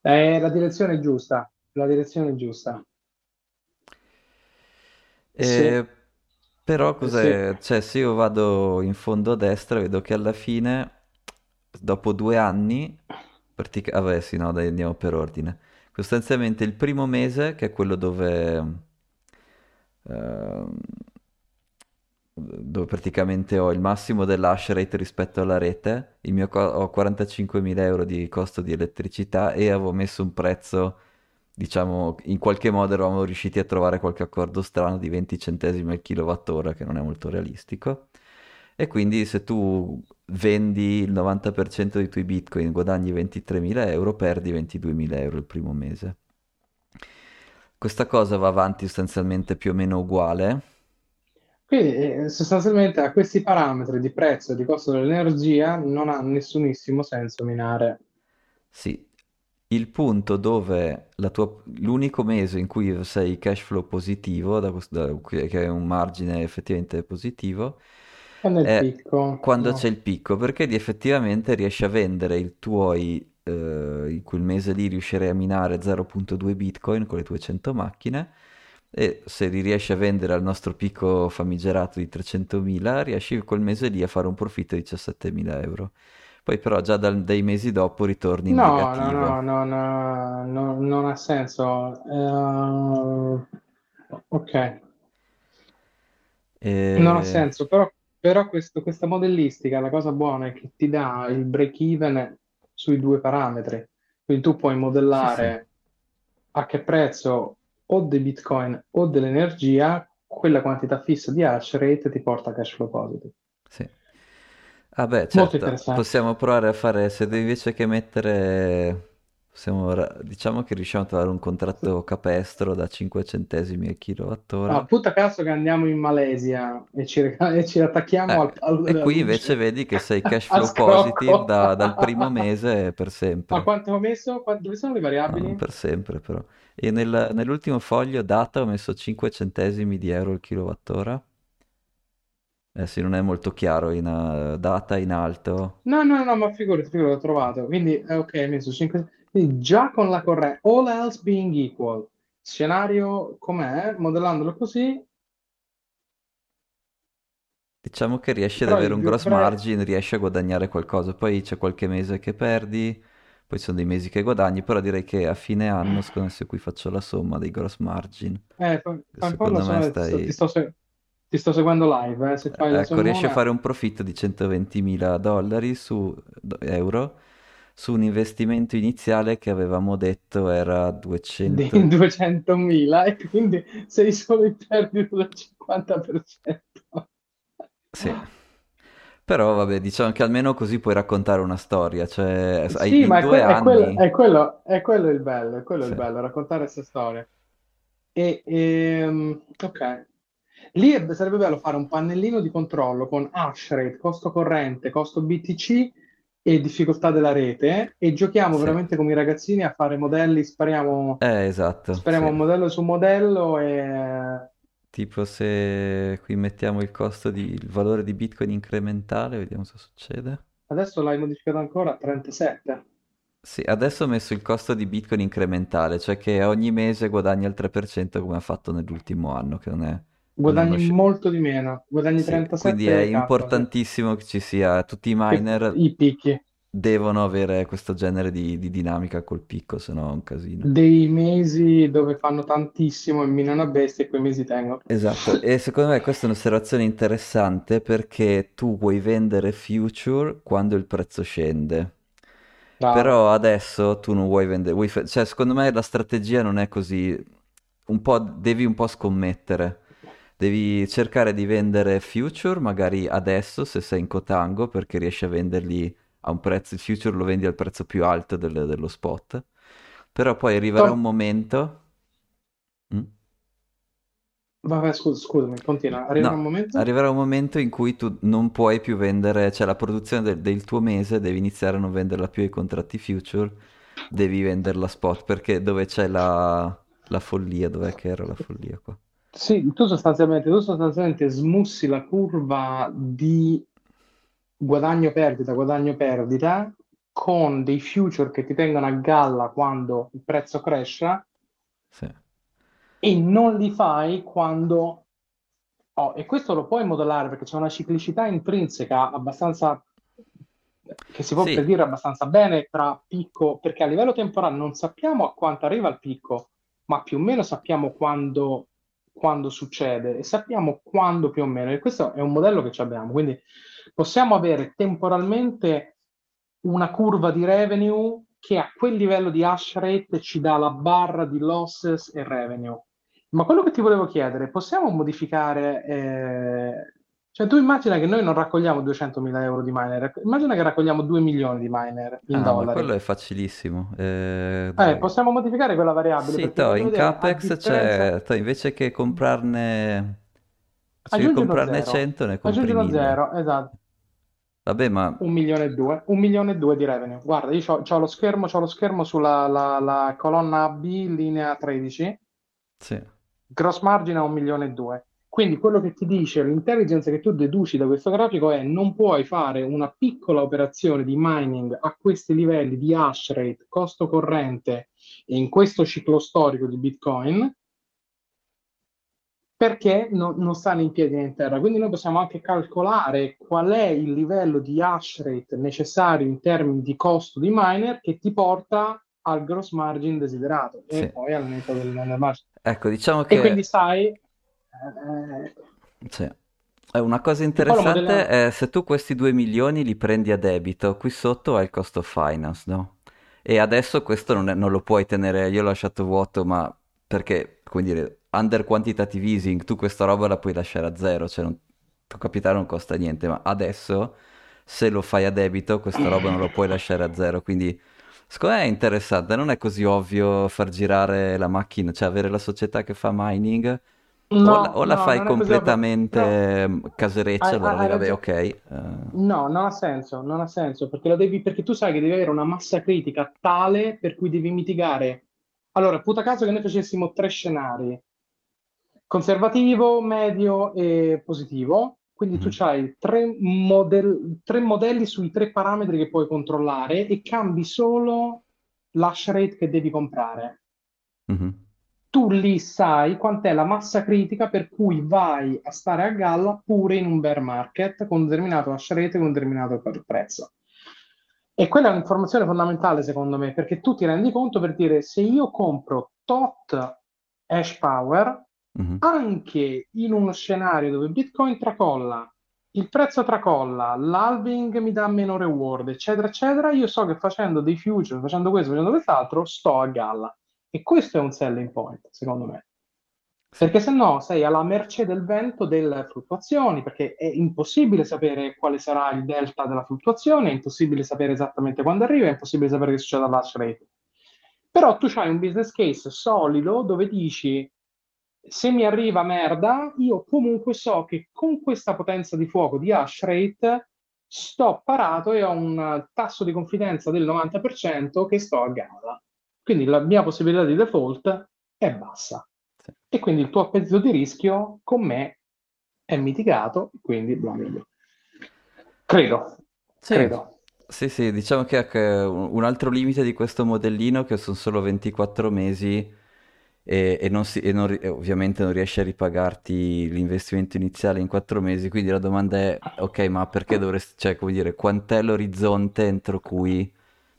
È la direzione giusta, la direzione giusta. Sì, Però sì. cos'è? Cioè, se io vado in fondo a destra, vedo che alla fine, dopo due anni, pratica- ah, beh, sì, no, dai, andiamo per ordine. Sostanzialmente il primo mese, che è quello dove, ehm, dove praticamente ho il massimo dell'hash rate rispetto alla rete, il mio co- ho 45.000 euro di costo di elettricità e avevo messo un prezzo diciamo, in qualche modo eravamo riusciti a trovare qualche accordo strano di 20 centesimi al kilowattora, che non è molto realistico. E quindi se tu vendi il 90% dei tuoi bitcoin, guadagni 23.000 euro, perdi 22.000 euro il primo mese. Questa cosa va avanti sostanzialmente più o meno uguale. Quindi eh, sostanzialmente a questi parametri di prezzo e di costo dell'energia non ha nessunissimo senso minare. Sì, il punto dove la tua- l'unico mese in cui sei cash flow positivo, da da- che è un margine effettivamente positivo, Quando è il picco? quando c'è No. il picco, perché effettivamente riesci a vendere i tuoi, eh, in quel mese lì riuscirei a minare 0.2 bitcoin con le tue 100 macchine e se li riesci a vendere al nostro picco famigerato di 300.000, riesci quel mese lì a fare un profitto di 17.000 euro. Poi però già dal- dai mesi dopo ritorni in No, no, no, negativo. no, no, no, non ha senso. Eh, ok, non ha E... senso, però, però questo- questa modellistica, la cosa buona è che ti dà il break-even sui due parametri. Quindi tu puoi Sì, sì. modellare a che prezzo o dei bitcoin o dell'energia quella quantità fissa di hash rate ti porta a cash flow positive. Sì. Ah beh, Molto certo, possiamo provare a fare, se invece che mettere, possiamo diciamo che riusciamo a trovare un contratto capestro da 5 centesimi al Ah, kilowattora. puta caso che andiamo in Malesia e ci, e ci attacchiamo al Eh, palo e qui invece vedi che sei [laughs] cash flow positive da- dal primo mese per Ma sempre. quanto ho messo? Dove sono le No, variabili? per sempre però. E nel- nell'ultimo foglio data ho messo 5 centesimi di euro al kilowattora. Eh sì, non è molto chiaro in eh, data in alto. No, no, no, ma figurati, figurati, l'ho trovato. Quindi, eh, ok, hai messo 5... Quindi già con la corrente, all else being equal, scenario com'è, modellandolo così, Diciamo che riesci ad però avere il un gross pre... margin, riesci a guadagnare qualcosa. Poi c'è qualche mese che perdi, poi ci sono dei mesi che guadagni, però direi che a fine anno, secondo me, se qui faccio la somma dei gross margin, Eh, po' la secondo me sto, stai... sto se- ti sto seguendo live, eh, se fai la Ecco, riesci a sommona fare un profitto di 120.000 dollari su euro su un investimento iniziale che avevamo detto era di [laughs] 200. 200.000 e quindi sei solo in perdita del 50%. Sì. Però vabbè, diciamo che almeno così puoi raccontare una storia, cioè hai- Sì, ma due que- è quello, anni... è quello- è quello il bello, è quello il Sì, bello, raccontare queste storie. E, ehm, ok, lì sarebbe bello fare un pannellino di controllo con hash rate, costo corrente, costo BTC e difficoltà della rete e giochiamo sì. veramente come i ragazzini a fare modelli, spariamo, Eh, esatto, spariamo sì. modello su modello e... Tipo se qui mettiamo il costo di, il valore di Bitcoin incrementale, vediamo se succede. Adesso l'hai modificato ancora a 37. Sì, adesso ho messo il costo di Bitcoin incrementale, cioè che ogni mese guadagna il 3% come ha fatto nell'ultimo anno, che non è, Guadagni sci- molto di meno, guadagni Sì, quindi è 37k, sì. importantissimo che ci sia, tutti i miner i picchi. devono avere questo genere di, di dinamica col picco, se no è un casino. Dei mesi dove fanno tantissimo e minano a bestia e quei mesi tengono. Esatto, e secondo me questa è un'osservazione interessante perché tu vuoi vendere future quando il prezzo scende. Bravo. Però adesso tu non vuoi vendere, vuoi fe- cioè secondo me la strategia non è così, un po' devi un po' scommettere, devi cercare di vendere future magari adesso se sei in contango perché riesci a venderli a un prezzo, il future lo vendi al prezzo più alto del- dello spot, però poi arriverà un Tom, momento... Mm? vabbè, scusa, scusami, continua. Arriverà un No, momento? arriverà un momento in cui tu non puoi più vendere, cioè la produzione del, del tuo mese devi iniziare a non venderla più ai contratti future, devi venderla spot, perché dove c'è la, la follia, dov'è che era la follia qua? Sì, tu sostanzialmente, tu sostanzialmente smussi la curva di guadagno-perdita, guadagno-perdita con dei future che ti tengono a galla quando il prezzo cresce Sì, e non li fai quando... Oh, e questo lo puoi modellare perché c'è una ciclicità intrinseca abbastanza che si può sì, predire abbastanza bene tra picco, perché a livello temporale non sappiamo a quanto arriva il picco, ma più o meno sappiamo quando, quando succede e sappiamo quando più o meno. E questo è un modello che abbiamo, quindi possiamo avere temporalmente una curva di revenue che a quel livello di hash rate ci dà la barra di losses e revenue. Ma quello che ti volevo chiedere, possiamo modificare... eh, Cioè, tu immagina che noi non raccogliamo 200.000 euro di miner, immagina che raccogliamo 2 milioni di miner in ah, ma quello dollari. è facilissimo. Eh, Eh, possiamo modificare quella variabile Sì, to, in vedere Capex differenza... c'è, to, invece che comprarne, che Aggiungi uno comprarne zero, 100 ne aggiungi compri uno 1000. zero, esatto. Vabbè, ma Un milione e due, un milione e due di revenue. Guarda, io c'ho lo schermo, c'ho lo schermo sulla la, la colonna AB, linea 13, sì, gross margin a un milione e due. Quindi quello che ti dice l'intelligence che tu deduci da questo grafico è non puoi fare una piccola operazione di mining a questi livelli di hash rate, costo corrente e in questo ciclo storico di Bitcoin perché no- non stanno in piedi in terra. Quindi noi possiamo anche calcolare qual è il livello di hash rate necessario in termini di costo di miner che ti porta al gross margin desiderato e sì. poi all'aumento del del margine. Ecco, diciamo E quindi che sai, sì. Eh, Una cosa interessante modelliamo. è se tu questi 2 milioni li prendi a debito, qui sotto hai il cost of finance, no? E adesso questo non, è- non lo puoi tenere, io l'ho lasciato vuoto, ma perché, come dire, under quantitative easing, tu questa roba la puoi lasciare a zero, cioè non, tuo capitale non costa niente, ma adesso se lo fai a debito questa roba non lo puoi lasciare a zero, quindi secondo me è interessante, non è così ovvio far girare la macchina, cioè avere la società che fa mining o la, No, o la no, fai. No, completamente mm, casereccia, hai, allora hai- hai vabbè, ragione. ok. eh, No, non ha senso, non ha senso, perché, lo devi, perché tu sai che devi avere una massa critica tale per cui devi mitigare. Allora, puta caso che noi facessimo tre scenari, conservativo, medio e positivo, quindi tu mhm, hai tre, model- tre modelli sui tre parametri che puoi controllare e cambi solo l'hash rate che devi comprare. mhm. Tu lì sai quant'è la massa critica per cui vai a stare a galla pure in un bear market con un determinato hash rate e con un determinato prezzo. E quella è un'informazione fondamentale secondo me, perché tu ti rendi conto per dire se io compro tot hash power, Mhm. anche in uno scenario dove Bitcoin tracolla, il prezzo tracolla, l'halving mi dà meno reward, eccetera, eccetera, io so che facendo dei future, facendo questo, facendo quest'altro, sto a galla. E questo è un selling point, secondo me. Perché se no sei alla mercé del vento delle fluttuazioni, perché è impossibile sapere quale sarà il delta della fluttuazione, è impossibile sapere esattamente quando arriva, è impossibile sapere che succede all'hash rate. Però tu hai un business case solido dove dici se mi arriva merda, io comunque so che con questa potenza di fuoco di hash rate sto parato e ho un tasso di confidenza del 90% che sto a galla. Quindi la mia possibilità di default è bassa. sì. E quindi il tuo appetito di rischio con me è mitigato, quindi bla bla bla. Credo, Sì, credo. sì, sì, diciamo che un altro limite di questo modellino che sono solo 24 mesi e, e non si- e non e ovviamente non riesci a ripagarti l'investimento iniziale in 4 mesi, quindi la domanda è, ok, ma perché dovresti, cioè, come dire, quant'è l'orizzonte entro cui,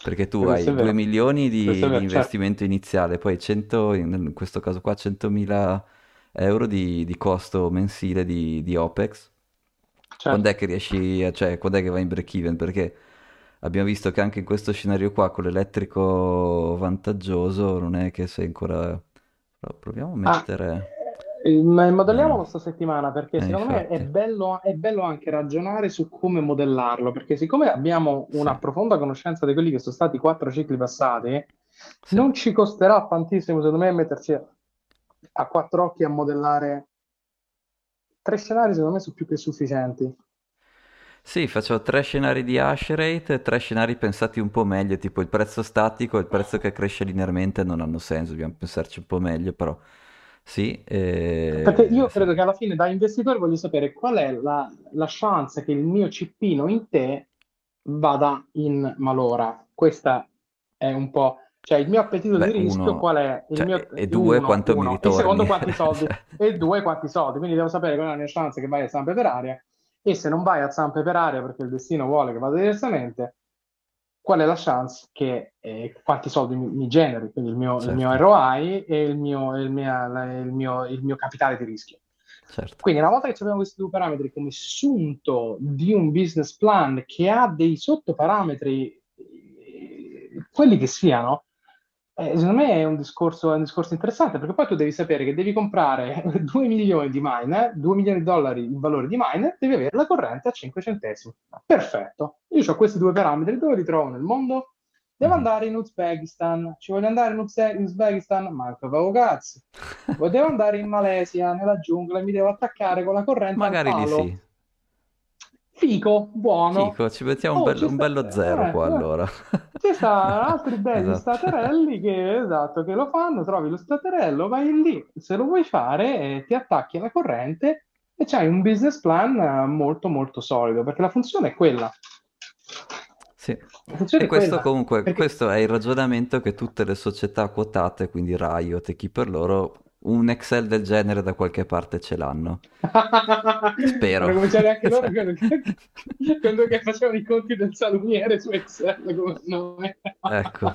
perché tu Questo hai è 2 vero, milioni di, di certo, investimento iniziale, poi 100, in questo caso qua 100.000 euro di, di costo mensile di, di OPEX. Quando certo. è che riesci, a- cioè, quando è che vai in break even? Perché abbiamo visto che anche in questo scenario qua, con l'elettrico vantaggioso, non è che sei ancora... Proviamo a Ah, mettere... eh, ma Eh, modelliamolo sta settimana perché eh, secondo me è infatti, bello, è bello anche ragionare su come modellarlo, perché siccome abbiamo sì, una profonda conoscenza di quelli che sono stati i quattro cicli passati, sì. non ci costerà tantissimo, secondo me, metterci a quattro occhi a modellare tre scenari, secondo me, sono più che sufficienti. Sì, faccio tre scenari di hash rate e tre scenari pensati un po' meglio, tipo il prezzo statico e il prezzo che cresce linearmente non hanno senso, dobbiamo pensarci un po' meglio, però sì, Perché eh, io sì, credo che alla fine, da investitore, voglio sapere qual è la, la chance che il mio cippino in te vada in malora. Questa è un po', cioè il mio appetito di beh, rischio, uno, qual è? Il cioè, mio, e due uno, quanto mi uno, e secondo ritorni, quanti [laughs] soldi, e due quanti soldi. Quindi devo sapere qual è la mia chance che vai a zampe per aria. E se non vai a zampe per aria perché il destino vuole che vada diversamente, qual è la chance che eh, quanti soldi mi, mi generi? Quindi il mio, il mio certo, ROI e il mio, il mia- la- il mio- il mio capitale di rischio. certo. Quindi, una volta che abbiamo questi due parametri come sunto di un business plan che ha dei sottoparametri, eh, quelli che siano, eh, secondo me è un discorso, è un discorso interessante perché poi tu devi sapere che devi comprare [laughs] 2 milioni di miner, 2 milioni di dollari in valore di miner, devi avere la corrente a 5 centesimi. Perfetto. Io ho questi due parametri, dove li trovo nel mondo? Devo Mhm. andare in Uzbekistan. Ci voglio andare in, Uzbe- in Uzbekistan? Manco avevo cazzo. [laughs] Devo andare in Malesia, nella giungla, e mi devo attaccare con la corrente Magari lì sì. Fico, buono. Fico, ci mettiamo un Oh, bello, ci un bello zero eh, qua eh. allora. Ci sta altri [laughs] belli Esatto. staterelli che, esatto, che lo fanno, trovi lo staterello, vai lì, se lo vuoi fare, eh, ti attacchi alla corrente e c'hai un business plan eh, molto molto solido, perché la funzione è quella. Sì. E questo quella. comunque, Perché questo è il ragionamento che tutte le società quotate, quindi Riot e chi per loro, un Excel del genere da qualche parte ce l'hanno. Hanno Spero. cominciato anche loro [laughs] quando, quando che facevano i conti del salumiere su Excel come nome. Ecco.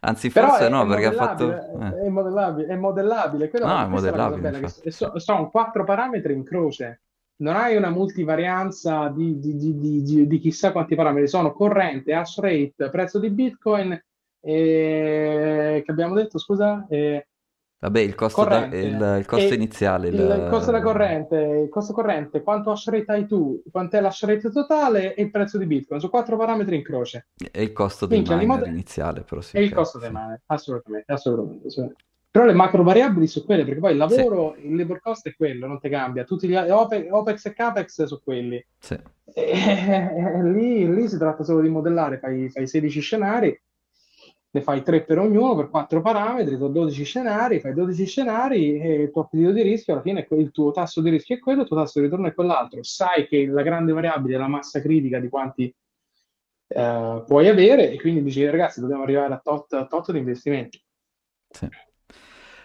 Anzi, Però forse è, è no, perché ha fatto... eh. è modellabile, è modellabile. No, è è modellabile, so- so- sono quattro parametri in croce. Non hai una multivarianza di- di- di- di chissà quanti parametri. Sono corrente, hash rate, prezzo di Bitcoin, e... che abbiamo detto, scusa? E... Vabbè, il costo, da- il, il costo e iniziale, il costo della il... corrente, il costo corrente, quanto hash rate hai tu, quant'è l'hash rate totale e il prezzo di Bitcoin. Sono quattro parametri in croce. e il costo dei Minchia, miner mod- iniziale, però sì, e il ok, costo sì. mane, assolutamente, assolutamente, assolutamente. Però le macro variabili sono quelle, perché poi il Sì, lavoro, il labor cost è quello, non ti cambia. Tutti gli Ope- OPEX e CAPEX sono quelli. sì. E, lì, lì si tratta solo di modellare, fai, fai 16 scenari, ne fai 3 per ognuno, per 4 parametri, sono 12 scenari, fai 12 scenari e il tuo appetito di rischio alla fine il tuo tasso di rischio è quello, il tuo tasso di ritorno è quell'altro. Sai che la grande variabile è la massa critica di quanti eh, puoi avere e quindi dici ragazzi dobbiamo arrivare a tot, a tot di investimenti. Sì.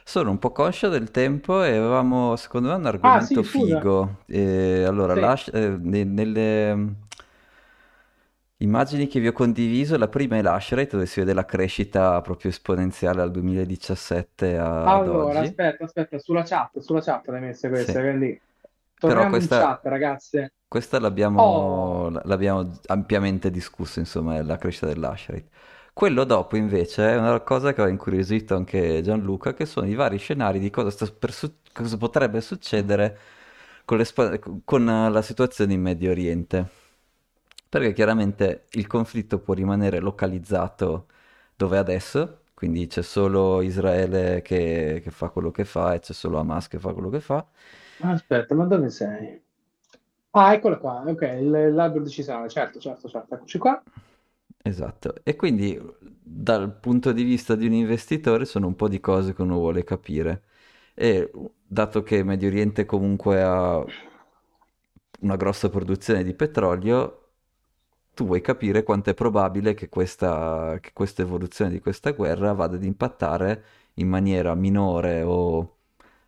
Sono un po' conscio del tempo e avevamo, secondo me, un Ah argomento sì, scusa, figo. E allora, sì, lascia- eh, ne- nelle immagini che vi ho condiviso, la prima è l'hash dove si vede la crescita proprio esponenziale dal 2017 a- ad allora oggi. aspetta, aspetta, sulla chat, sulla chat l'hai messe Sì. queste, quindi Però torniamo in questa, chat ragazze. questa Oh, l'abbiamo l'abbiamo ampiamente discusso, insomma, la crescita dell'hash rate. Quello dopo invece è una cosa che ha incuriosito anche Gianluca, che sono i vari scenari di cosa, sta per su- cosa potrebbe succedere con, con la situazione in Medio Oriente. Perché chiaramente il conflitto può rimanere localizzato dove è adesso, quindi c'è solo Israele che, che fa quello che fa e c'è solo Hamas che fa quello che fa. aspetta, ma dove sei? Ah, eccola qua, ok, il- l'albero decisionale, certo, certo, certo, eccoci qua. Esatto, e quindi dal punto di vista di un investitore sono un po' di cose che uno vuole capire. E dato che Medio Oriente comunque ha una grossa produzione di petrolio, tu vuoi capire quanto è probabile che questa, che questa evoluzione di questa guerra vada ad impattare in maniera minore o,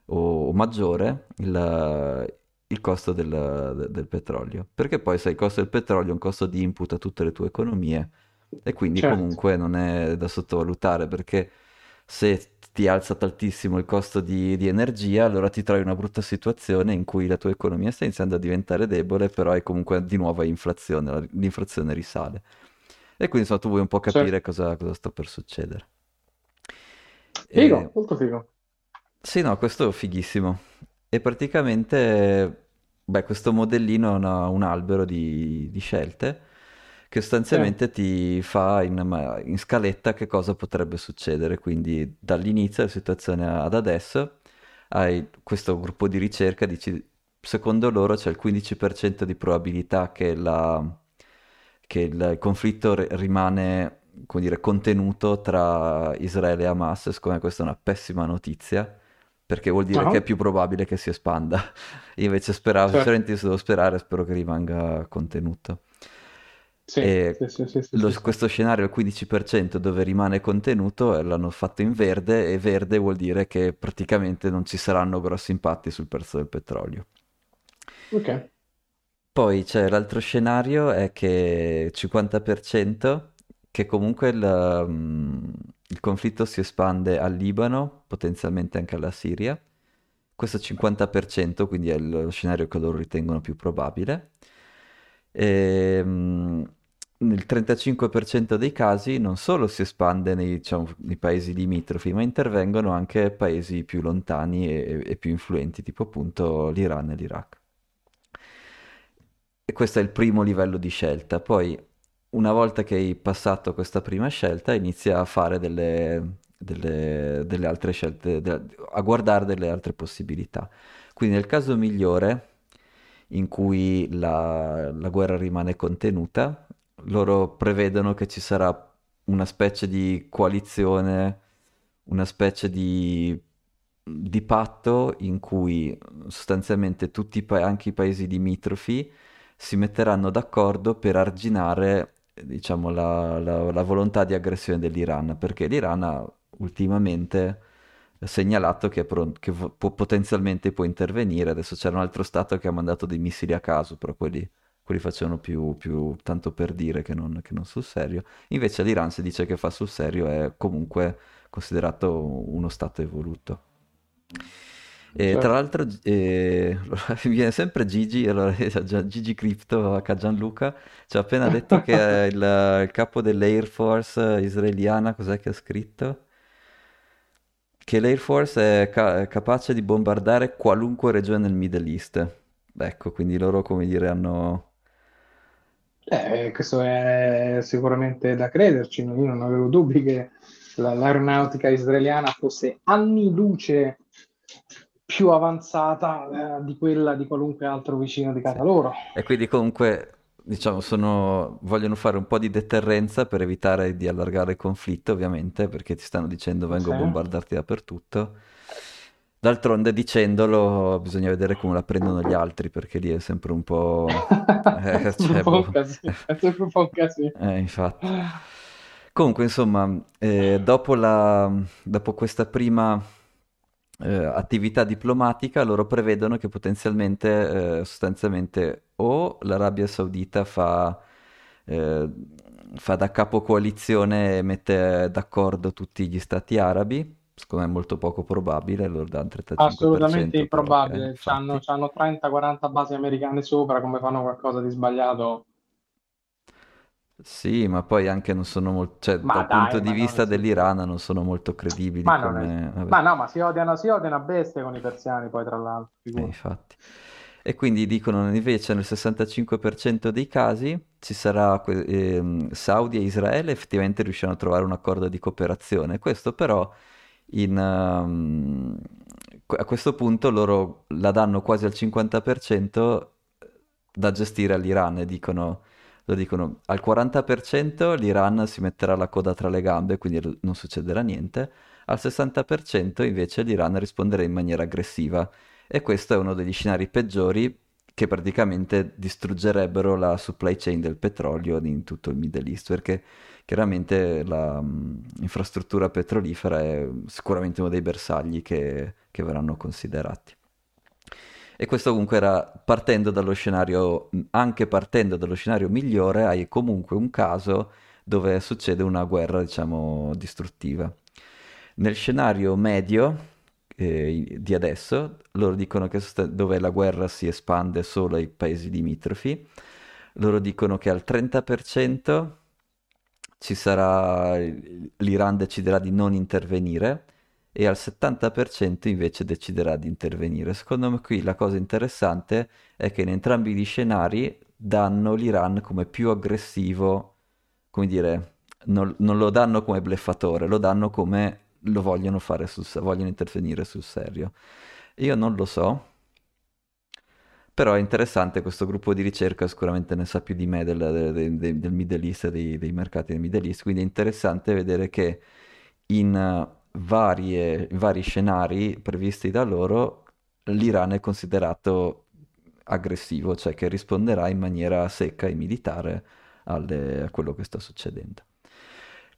o maggiore il, il costo del, del petrolio. Perché poi sai, il costo del petrolio è un costo di input a tutte le tue economie e quindi Certo, comunque non è da sottovalutare perché se ti alza tantissimo il costo di, di energia, allora ti trovi in una brutta situazione in cui la tua economia sta iniziando a diventare debole, però hai comunque di nuovo inflazione, la- l'inflazione risale. E quindi insomma tu vuoi un po' capire certo. cosa, cosa sta per succedere. E- Figo, molto figo. Sì, no, questo è fighissimo. E praticamente, beh, questo modellino è una- un albero di, di scelte che Sì. sostanzialmente ti fa in, in scaletta che cosa potrebbe succedere. Quindi dall'inizio della situazione ad adesso hai questo gruppo di ricerca, dici, secondo loro c'è il 15% di probabilità che, la- che il, conflitto ri- rimane, come dire, contenuto tra Israele e Hamas. Siccome questa è una pessima notizia, perché vuol dire che è Ah, più probabile che si espanda. Io [laughs] invece speravo, certo. sinceramente se devo sperare, spero che rimanga contenuto. Sì, sì, sì, lo- questo scenario al 15% dove rimane contenuto eh, l'hanno fatto in verde e verde vuol dire che praticamente non ci saranno grossi impatti sul prezzo del petrolio. Ok. Poi c'è l'altro scenario, è che 50% che comunque il, mm, il conflitto si espande al Libano, potenzialmente anche alla Siria. Questo 50%, quindi è lo scenario che loro ritengono più probabile. E, mm, nel 35% dei casi non solo si espande nei, diciamo, nei paesi limitrofi, ma intervengono anche paesi più lontani e, e più influenti, tipo appunto l'Iran e l'Iraq. E questo è il primo livello di scelta. Poi, una volta che hai passato questa prima scelta, inizia a fare delle, delle- delle altre scelte, de- a guardare delle altre possibilità. Quindi, nel caso migliore, in cui la, la guerra rimane contenuta, loro prevedono che ci sarà una specie di coalizione, una specie di, di patto in cui sostanzialmente tutti pa- anche i paesi limitrofi si metteranno d'accordo per arginare, diciamo, la, la- la volontà di aggressione dell'Iran, perché l'Iran ha ultimamente segnalato che, è pron- che vo- può- potenzialmente può intervenire. Adesso c'era un altro stato che ha mandato dei missili a caso, però quelli, quelli facevano più, più tanto per dire che non, che non sul serio. Invece l'Iran si dice che fa sul serio, è comunque considerato uno stato evoluto. E tra Certo. l'altro eh, [laughs] mi viene sempre Gigi, allora, [laughs] Gigi Crypto a Gianluca, ci ha appena detto che [laughs] il, il capo dell'Air Force israeliana, cos'è che ha scritto? Che l'Air Force è, ca- capace di bombardare qualunque regione nel Middle East. Ecco, quindi loro, come dire, hanno... Eh, questo è sicuramente da crederci, io non avevo dubbi che la- l'aeronautica israeliana fosse anni luce più avanzata, eh, di quella di qualunque altro vicino di Sì. casa loro. E quindi comunque, diciamo, sono... vogliono fare un po' di deterrenza per evitare di allargare il conflitto, ovviamente, perché ti stanno dicendo vengo Sì. a bombardarti dappertutto. D'altronde, dicendolo, bisogna vedere come la prendono gli altri, perché lì è sempre un po'... [laughs] Eh, cioè, boh. è sempre un po' un casino. [laughs] Eh, infatti. Comunque, insomma, eh, dopo la- dopo questa prima eh, attività diplomatica, loro prevedono che potenzialmente, eh, sostanzialmente, o l'Arabia Saudita fa, eh, fa da capo coalizione e mette d'accordo tutti gli stati arabi, secondo me è molto poco probabile, loro danno Assolutamente 35%, però, ok, improbabile. C'hanno 30-40 basi americane sopra, come fanno qualcosa di sbagliato? Sì, ma poi anche non sono molto, cioè Ma dal punto dai, di non è vista su- dell'Iran non sono molto credibili Ma non è... come... Vabbè, Ma no, ma si odiano, si odiano a bestia con i persiani, poi tra l'altro, eh, infatti. E quindi dicono invece nel 65% dei casi ci sarà ehm, Saudi e Israele effettivamente riusciranno a trovare un accordo di cooperazione. Questo però in, ehm, a questo punto loro la danno quasi al 50% da gestire all'Iran e dicono, lo dicono al 40% l'Iran si metterà la coda tra le gambe, quindi non succederà niente, al 60% invece l'Iran risponderà in maniera aggressiva e questo è uno degli scenari peggiori che praticamente distruggerebbero la supply chain del petrolio in tutto il Middle East, perché chiaramente l'infrastruttura petrolifera è sicuramente uno dei bersagli che, che verranno considerati. E questo comunque era partendo dallo scenario, anche partendo dallo scenario migliore, hai comunque un caso dove succede una guerra, diciamo, distruttiva. Nel scenario medio eh, di adesso, loro dicono che sosta- dove la guerra si espande solo ai paesi limitrofi, loro dicono che al 30% ci sarà, l'Iran deciderà di non intervenire e al 70% invece deciderà di intervenire. Secondo me qui la cosa interessante è che in entrambi gli scenari danno l'Iran come più aggressivo, come dire, non, non lo danno come bleffatore, lo danno come lo vogliono fare sul, vogliono intervenire sul serio. Io non lo so, però è interessante questo gruppo di ricerca, sicuramente ne sa più di me del, del- del- del Middle East, dei, dei mercati del Middle East, quindi è interessante vedere che in eh, varie- vari scenari previsti da loro l'Iran è considerato aggressivo, cioè che risponderà in maniera secca e militare alle- a quello che sta succedendo.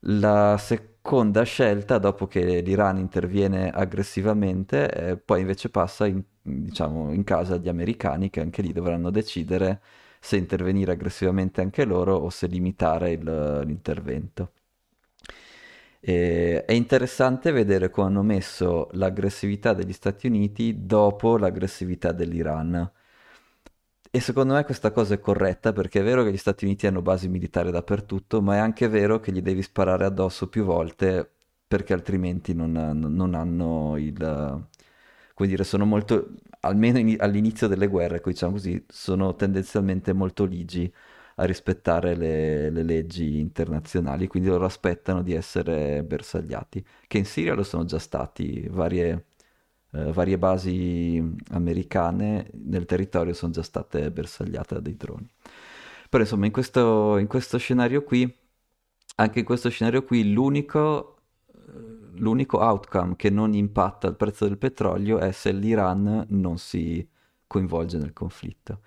La seconda scelta, dopo che l'Iran interviene aggressivamente, eh, poi invece passa in, diciamo, in casa agli americani che anche lì dovranno decidere se intervenire aggressivamente anche loro o se limitare il- l'intervento. E- è interessante vedere come hanno messo l'aggressività degli Stati Uniti dopo l'aggressività dell'Iran. E secondo me questa cosa è corretta perché è vero che gli Stati Uniti hanno basi militari dappertutto, ma è anche vero che gli devi sparare addosso più volte perché altrimenti non, non hanno il... come dire, sono molto, almeno in- all'inizio delle guerre, diciamo così, sono tendenzialmente molto ligi a rispettare le, le leggi internazionali, quindi loro aspettano di essere bersagliati, che in Siria lo sono già stati, varie eh, varie basi americane nel territorio sono già state bersagliate da dei droni. Però insomma, in questo, in questo scenario qui, anche in questo scenario qui, l'unico, eh, l'unico outcome che non impatta il prezzo del petrolio è se l'Iran non si coinvolge nel conflitto.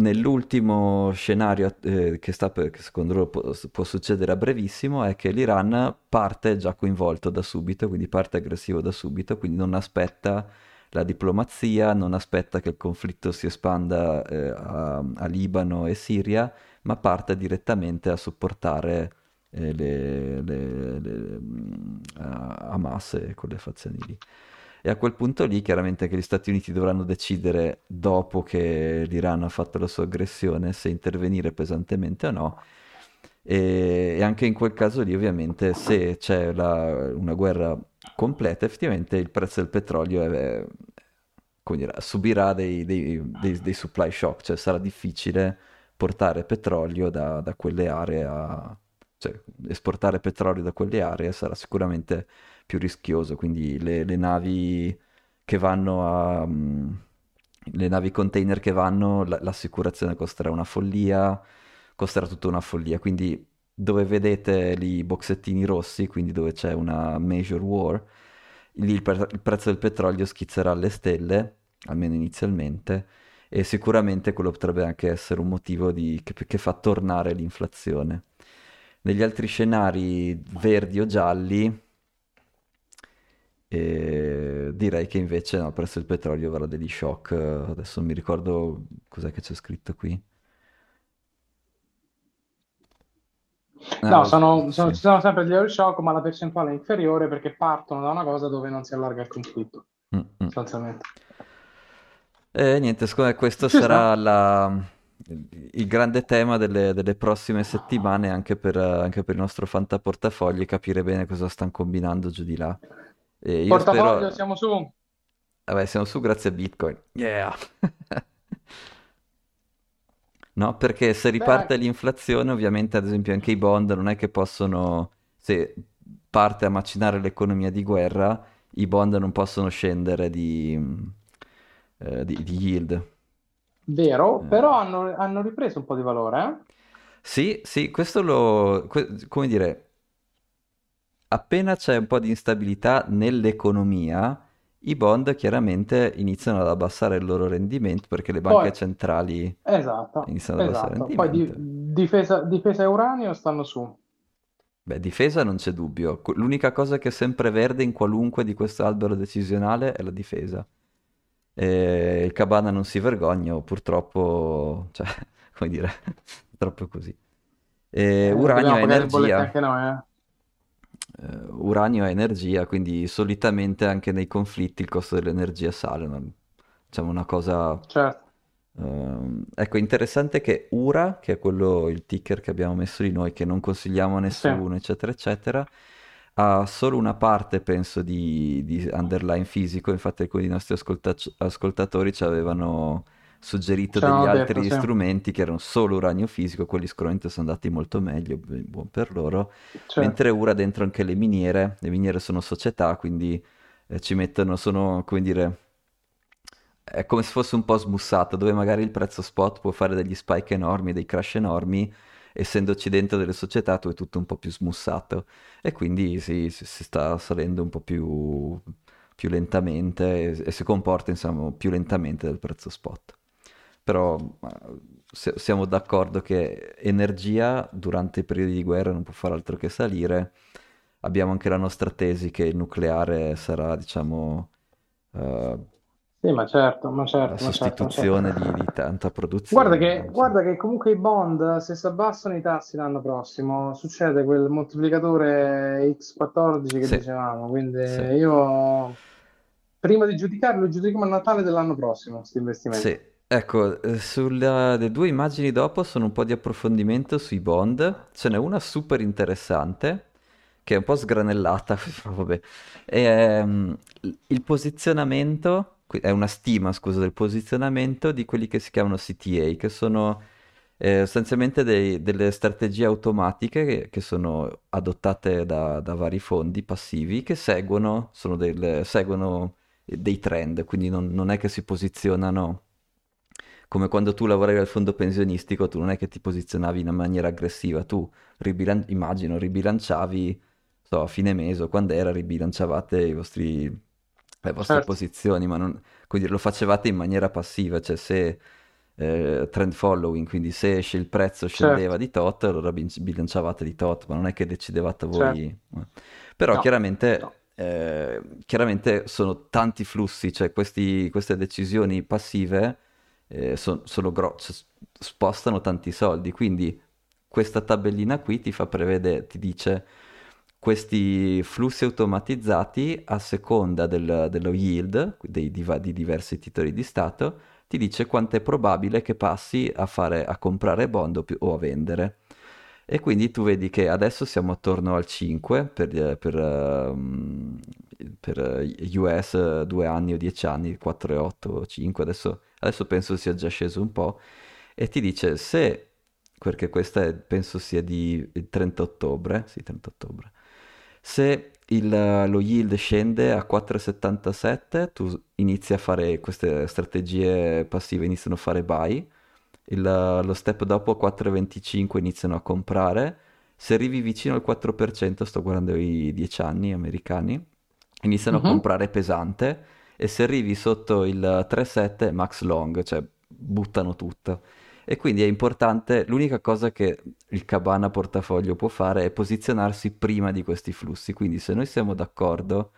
Nell'ultimo scenario eh, che, per- che secondo loro può, può succedere a brevissimo è che l'Iran parte già coinvolto da subito, quindi parte aggressivo da subito, quindi non aspetta la diplomazia, non aspetta che il conflitto si espanda eh, a, a Libano e Siria, ma parte direttamente a supportare eh, le, le- le- mm, a- Hamas e quelle fazioni lì. E a quel punto lì, chiaramente che gli Stati Uniti dovranno decidere, dopo che l'Iran ha fatto la sua aggressione, se intervenire pesantemente o no. E, e anche in quel caso lì, ovviamente, se c'è la- una guerra completa, effettivamente il prezzo del petrolio è, come dire, subirà dei, dei, dei, dei supply shock, cioè sarà difficile portare petrolio da, da quelle aree a... cioè esportare petrolio da quelle aree sarà sicuramente più rischioso, quindi le, le navi che vanno a... Um, le navi container che vanno, l- l'assicurazione costerà una follia, costerà tutta una follia, quindi dove vedete i boxettini rossi, quindi dove c'è una major war, lì il, pre- il prezzo del petrolio schizzerà alle stelle, almeno inizialmente, e sicuramente quello potrebbe anche essere un motivo di, che, che, fa tornare l'inflazione. Negli altri scenari verdi o gialli, eh, direi che invece no, il prezzo del petrolio avrà degli shock. Adesso mi ricordo cos'è che c'è scritto qui. No, sono, sono, sì. ci sono sempre degli shock, ma la percentuale è inferiore perché partono da una cosa dove non si allarga il conflitto, mm-hmm. sostanzialmente. E niente, secondo me questo Ci sarà la, il grande tema delle, delle prossime settimane anche per, anche per, il nostro fantaportafogli, capire bene cosa stanno combinando giù di là. E io Portafoglio, spero... siamo su. Vabbè, siamo su grazie a Bitcoin. Yeah! [laughs] no, perché se riparte Beh, l'inflazione, ovviamente, ad esempio, anche i bond non è che possono... Se parte a macinare l'economia di guerra, i bond non possono scendere di eh, di, di, yield. Vero, eh. però hanno, hanno, ripreso un po' di valore. Eh? Sì, sì, questo lo... come dire, appena c'è un po' di instabilità nell'economia, i bond chiaramente iniziano ad abbassare il loro rendimento perché le banche Poi, centrali esatto, iniziano ad abbassare il esatto. rendimento. Poi di, difesa, difesa e uranio stanno su. Beh, difesa non c'è dubbio. L'unica cosa che è sempre verde in qualunque di questo albero decisionale è la difesa. E il Cabana non si vergogna, purtroppo, [laughs] cioè, come dire, [laughs] troppo così. E eh, uranio è energia. Noi, eh. Uh, uranio è energia, quindi solitamente anche nei conflitti il costo dell'energia sale. No? Diciamo una cosa... Certo. Uh, ecco, interessante che URA, che è quello, il ticker che abbiamo messo di noi, che non consigliamo a nessuno, sì. eccetera, eccetera, ha solo una parte, penso, di, di underline fisico, infatti alcuni dei nostri ascolta- ascoltatori ci avevano suggerito degli altri detto, strumenti sì. che erano solo uranio fisico, quelli sicuramente sono andati molto meglio, buon per loro, certo. mentre ora dentro anche le miniere, le miniere sono società, quindi eh, ci mettono, sono, come dire, è come se fosse un po' smussato, dove magari il prezzo spot può fare degli spike enormi, dei crash enormi, essendoci dentro delle società tu è tutto un po' più smussato e quindi si, si, si sta salendo un po' più, più lentamente e, e, si comporta insomma più lentamente del prezzo spot. Però siamo d'accordo che energia durante i periodi di guerra non può fare altro che salire. Abbiamo anche la nostra tesi che il nucleare sarà, diciamo, uh, sì, ma certo, ma certo, la ma certo, sostituzione certo. Di, di, tanta produzione. Guarda che, guarda che, comunque i bond, se si abbassano i tassi l'anno prossimo, succede quel moltiplicatore X14 che sì. dicevamo. Quindi sì. io, prima di giudicarlo, giudichiamo a Natale dell'anno prossimo, questi investimenti. Sì. Ecco, eh, sulle due immagini dopo sono un po' di approfondimento sui bond. Ce n'è una super interessante, che è un po' sgranellata, [laughs] vabbè. E, um, il posizionamento è una stima, scusa, del posizionamento di quelli che si chiamano CTA, che sono eh, sostanzialmente dei, delle strategie automatiche che, che sono adottate da, da, vari fondi passivi che seguono, del, seguono dei trend, quindi non, non, è che si posizionano come quando tu lavoravi al fondo pensionistico, tu non è che ti posizionavi in maniera aggressiva, tu ribilan- immagino ribilanciavi so, a fine mese o quando era ribilanciavate i vostri le vostre certo. posizioni, ma non, quindi lo facevate in maniera passiva, cioè se eh, trend following, quindi se esce il prezzo scendeva certo. di tot, allora bilanciavate di tot, ma non è che decidevate voi. Certo. Però no, chiaramente, no. Eh, chiaramente sono tanti flussi, cioè questi, queste decisioni passive eh, son, sono grosse, spostano tanti soldi, quindi questa tabellina qui ti fa prevedere, ti dice questi flussi automatizzati a seconda del, dello yield dei, di, di, diversi titoli di Stato ti dice quanto è probabile che passi a, fare, a comprare bond o, o a vendere. E quindi tu vedi che adesso siamo attorno al 5 per, per, um, per US 2 anni o 10 anni, 4,8, 5, adesso, adesso penso sia già sceso un po', e ti dice se, perché questa è, penso sia di 30 ottobre, sì 30 ottobre, se il, lo yield scende a 4,77, tu inizi a fare queste strategie passive, iniziano a fare buy, il, lo step dopo a 4,25 iniziano a comprare, se arrivi vicino al 4%, sto guardando i 10 anni americani, iniziano uh-huh. a mhm. comprare pesante e se arrivi sotto il 3,7 max long, cioè buttano tutto. E quindi è importante, l'unica cosa che il Cabana portafoglio può fare è posizionarsi prima di questi flussi. Quindi se noi siamo d'accordo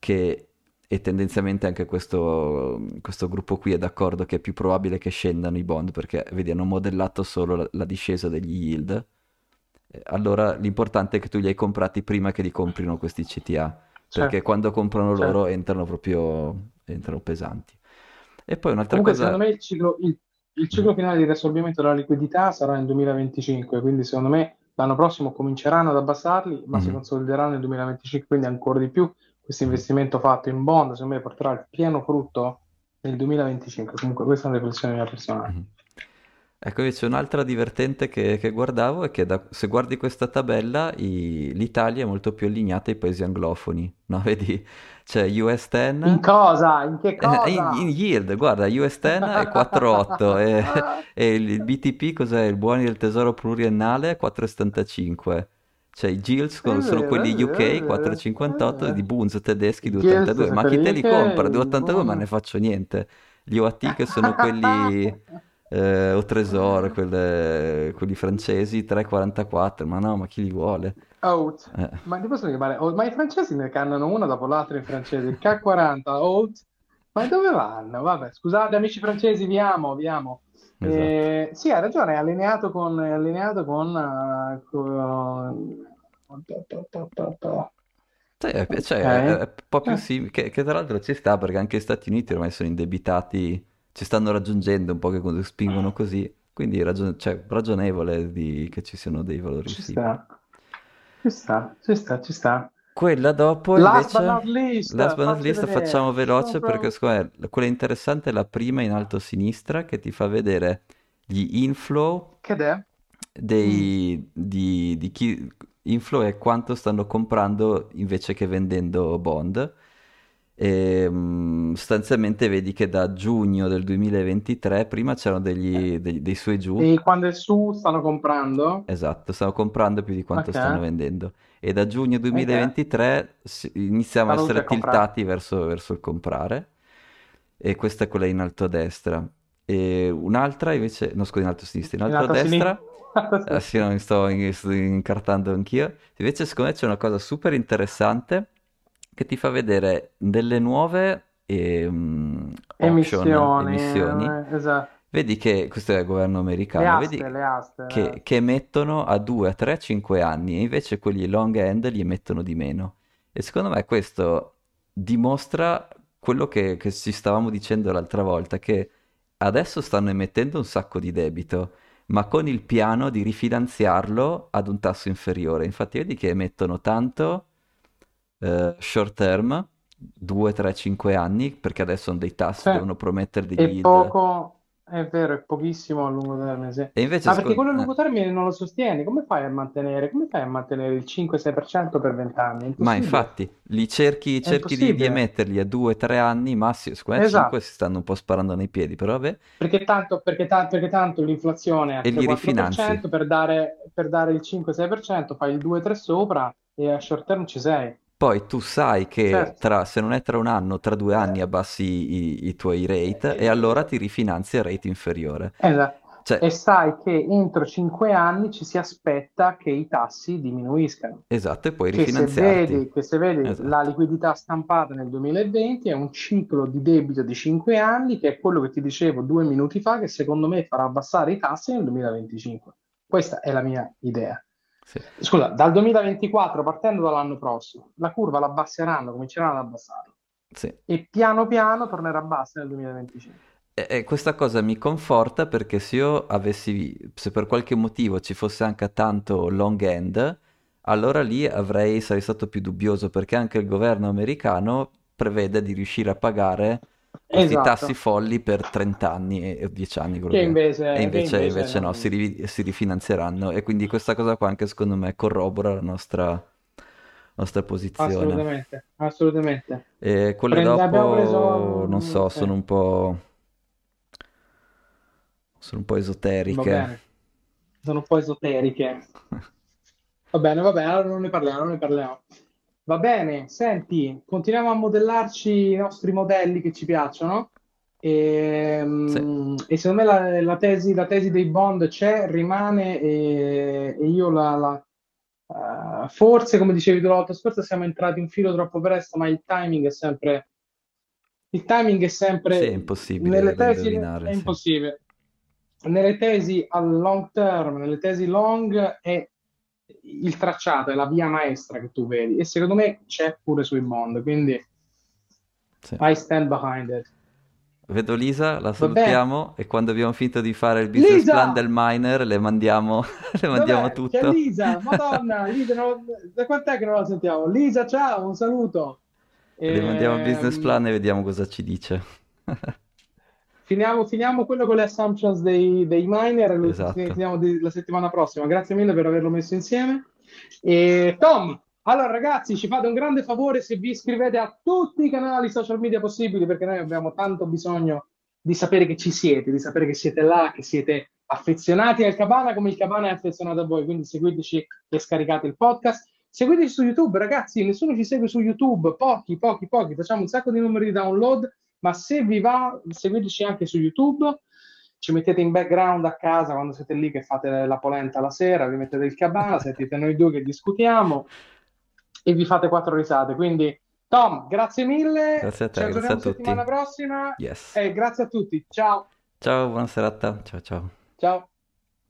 che, e tendenzialmente anche questo, questo gruppo qui è d'accordo che è più probabile che scendano i bond perché vedi hanno modellato solo la, la discesa degli yield, eh, allora l'importante è che tu li hai comprati prima che li comprino questi CTA. Perché certo. quando comprano certo. loro entrano proprio entrano pesanti. E poi un'altra Comunque, cosa... secondo me il ciclo, il, il ciclo finale di riassorbimento della liquidità sarà nel 2025, quindi secondo me l'anno prossimo cominceranno ad abbassarli, ma mm-hmm. si consolideranno nel 2025, quindi ancora di più questo investimento fatto in bond, secondo me porterà il pieno frutto nel 2025. Comunque questa è una riflessione mia personale. Mm-hmm. Ecco, invece un'altra divertente che, che guardavo è che da- se guardi questa tabella i- l'Italia è molto più allineata ai paesi anglofoni, no? [laughs] Vedi, c'è US 10... In cosa? In che eh, cosa? in, in yield, guarda, US 10 è 4,8 [laughs] e, e il BTP cos'è? Il buoni del tesoro pluriennale è 4,75. Cioè i Gills È sono quelli UK vero, è vero, è 4,58 di vero. Bunz tedeschi I Gills 2,82. sono Ma chi te li compra? UK, 2,82 ma ne faccio niente. Gli OAT che sono quelli [laughs] eh, o Tresor, quelle- quelli francesi, 3,44, ma no, ma chi li vuole? Out. Eh, Ma ti posso chiamare? Out? Ma i francesi ne cannano una dopo l'altra in francese. K40, out. Ma dove vanno? Vabbè, scusate amici francesi, vi amo, vi amo. esatto. Eh, sì, hai ragione, è allineato con... È allineato con, eh, con... Sì, è, Ok. cioè, è- è un po' più Eh, simile, che, che tra l'altro ci sta perché anche gli Stati Uniti ormai sono indebitati, ci stanno raggiungendo un po' che quando spingono così, quindi ragion- cioè, ragionevole di- che ci siano dei valori ci simili. sta, ci sta, ci sta, ci sta. Quella dopo Last but invece, not least, last but not least, vedere. facciamo veloce Sopra- perché secondo me quella interessante è la prima in alto a sinistra che ti fa vedere gli inflow Che è? Mm. dei, di, di chi inflow è quanto stanno comprando invece che vendendo bond. E, mm, sostanzialmente vedi che da giugno del 2023 prima c'erano degli, degli- dei su e giù. E quando è su stanno comprando? Esatto, stanno comprando più di quanto Ok, stanno vendendo. E da giugno ok. 2023 si- iniziamo a essere a comprare. tiltati verso, verso il comprare. E questa è quella in alto a destra. E un'altra invece, no scusa, in alto a sinistra, in In alto a alto a destra, eh, [laughs] sì, no, mi sto, mi sto incartando anch'io. Invece secondo me c'è una cosa super interessante che ti fa vedere delle nuove ehm, option, Emissioni, emissioni. eh, esatto. Vedi che questo è il governo Le americano, vedi aste, le aste, le che, aste. che emettono a 2, a 3, 5 anni e invece quelli long end li emettono di meno. E secondo me questo dimostra quello che, che ci stavamo dicendo l'altra volta, che adesso stanno emettendo un sacco di debito, ma con il piano di rifinanziarlo ad un tasso inferiore. Infatti vedi che emettono tanto eh, short term, 2, 3, 5 anni, perché adesso hanno dei tassi, Sì. devono promettere degli yield. poco, è vero, è pochissimo a lungo termine, sì. E invece, Ma perché secondo- quello a eh. lungo termine non lo sostieni? Come fai a mantenere, come fai a mantenere il 5-6% per 20 anni? È Ma infatti, li cerchi, È cerchi di, di emetterli a 2-3 anni, massimo, secondo me 5 Esatto. si stanno un po' sparando nei piedi, però vabbè, Perché tanto, perché ta- perché tanto l'inflazione è a li rifinanzi. 3-4%, per dare, per dare il 5-6% fai il 2-3 sopra e a short term ci sei. Poi tu sai che Certo. tra, se non è tra un anno, tra due anni abbassi i, i tuoi rate e allora ti rifinanzi a rate inferiore. Esatto. Cioè, E sai che entro 5 anni ci si aspetta che i tassi diminuiscano. esatto, e puoi Che se rifinanziarti. vedi, che se vedi Esatto. la liquidità stampata nel 2020 è un ciclo di debito di 5 anni, che è quello che ti dicevo due minuti fa, che secondo me farà abbassare i tassi nel 2025. Questa è la mia idea. Sì. Scusa, dal 2024, partendo dall'anno prossimo, la curva la abbasseranno, cominceranno ad abbassarla Sì. e piano piano tornerà bassa nel 2025. E, e questa cosa mi conforta perché se io avessi, se per qualche motivo ci fosse anche tanto long end, allora lì avrei, sarei stato più dubbioso perché anche il governo americano prevede di riuscire a pagare questi Esatto. tassi folli per 30 anni e e 10 anni, Che invece, E invece, invece invece no, si, non... rivi- si rifinanzieranno e quindi questa cosa qua anche secondo me corrobora la nostra, nostra posizione. Assolutamente, assolutamente. E quelle Prende- dopo, preso... non so, eh, sono un po', sono un po' esoteriche. sono un po' esoteriche. [laughs] Va bene, va bene, allora non ne parliamo, non ne parliamo. Va bene, senti, continuiamo a modellarci i nostri modelli che ci piacciono. E, Sì, mm, e secondo me la, la tesi, la tesi dei bond c'è, rimane e, e io la, la- eh, forse, come dicevi tu la volta scorsa, siamo entrati un filo troppo presto, ma il timing è sempre, il timing è sì, è sempre, impossibile nelle tesi è indovinare, sì. impossibile. Nelle tesi a long term, nelle tesi long è il tracciato, è la via maestra che tu vedi e secondo me c'è pure sui bond, quindi Sì. I stand behind it. Vedo Lisa, la salutiamo e quando abbiamo finito di fare il business plan Lisa! del miner le mandiamo, [laughs] le mandiamo? C'è tutto. Lisa, Madonna, [laughs] Lisa, non- da quant'è che non la sentiamo? Lisa, ciao, un saluto. Le mandiamo il business Ehm, plan e vediamo cosa ci dice. [laughs] finiamo, finiamo quello con le assumptions dei, dei miner e lo Esatto. finiamo di- la settimana prossima. Grazie mille per averlo messo insieme. E Tom, allora ragazzi, ci fate un grande favore se vi iscrivete a tutti i canali social media possibili perché noi abbiamo tanto bisogno di sapere che ci siete, di sapere che siete là, che siete affezionati al Cabana come il Cabana è affezionato a voi. Quindi seguiteci e scaricate il podcast. Seguiteci su YouTube, ragazzi. Nessuno ci segue su YouTube, pochi, pochi, pochi. Facciamo un sacco di numeri di download. Ma se vi va, seguiteci anche su YouTube. Ci mettete in background a casa quando siete lì che fate la polenta la sera, vi mettete il cabana, [laughs] sentite noi due che discutiamo e vi fate quattro risate. Quindi, Tom, grazie mille. Grazie a te, Ci grazie a tutti. settimana prossima Yes. e grazie a tutti. Ciao. Ciao, buona serata. Ciao ciao. Ciao.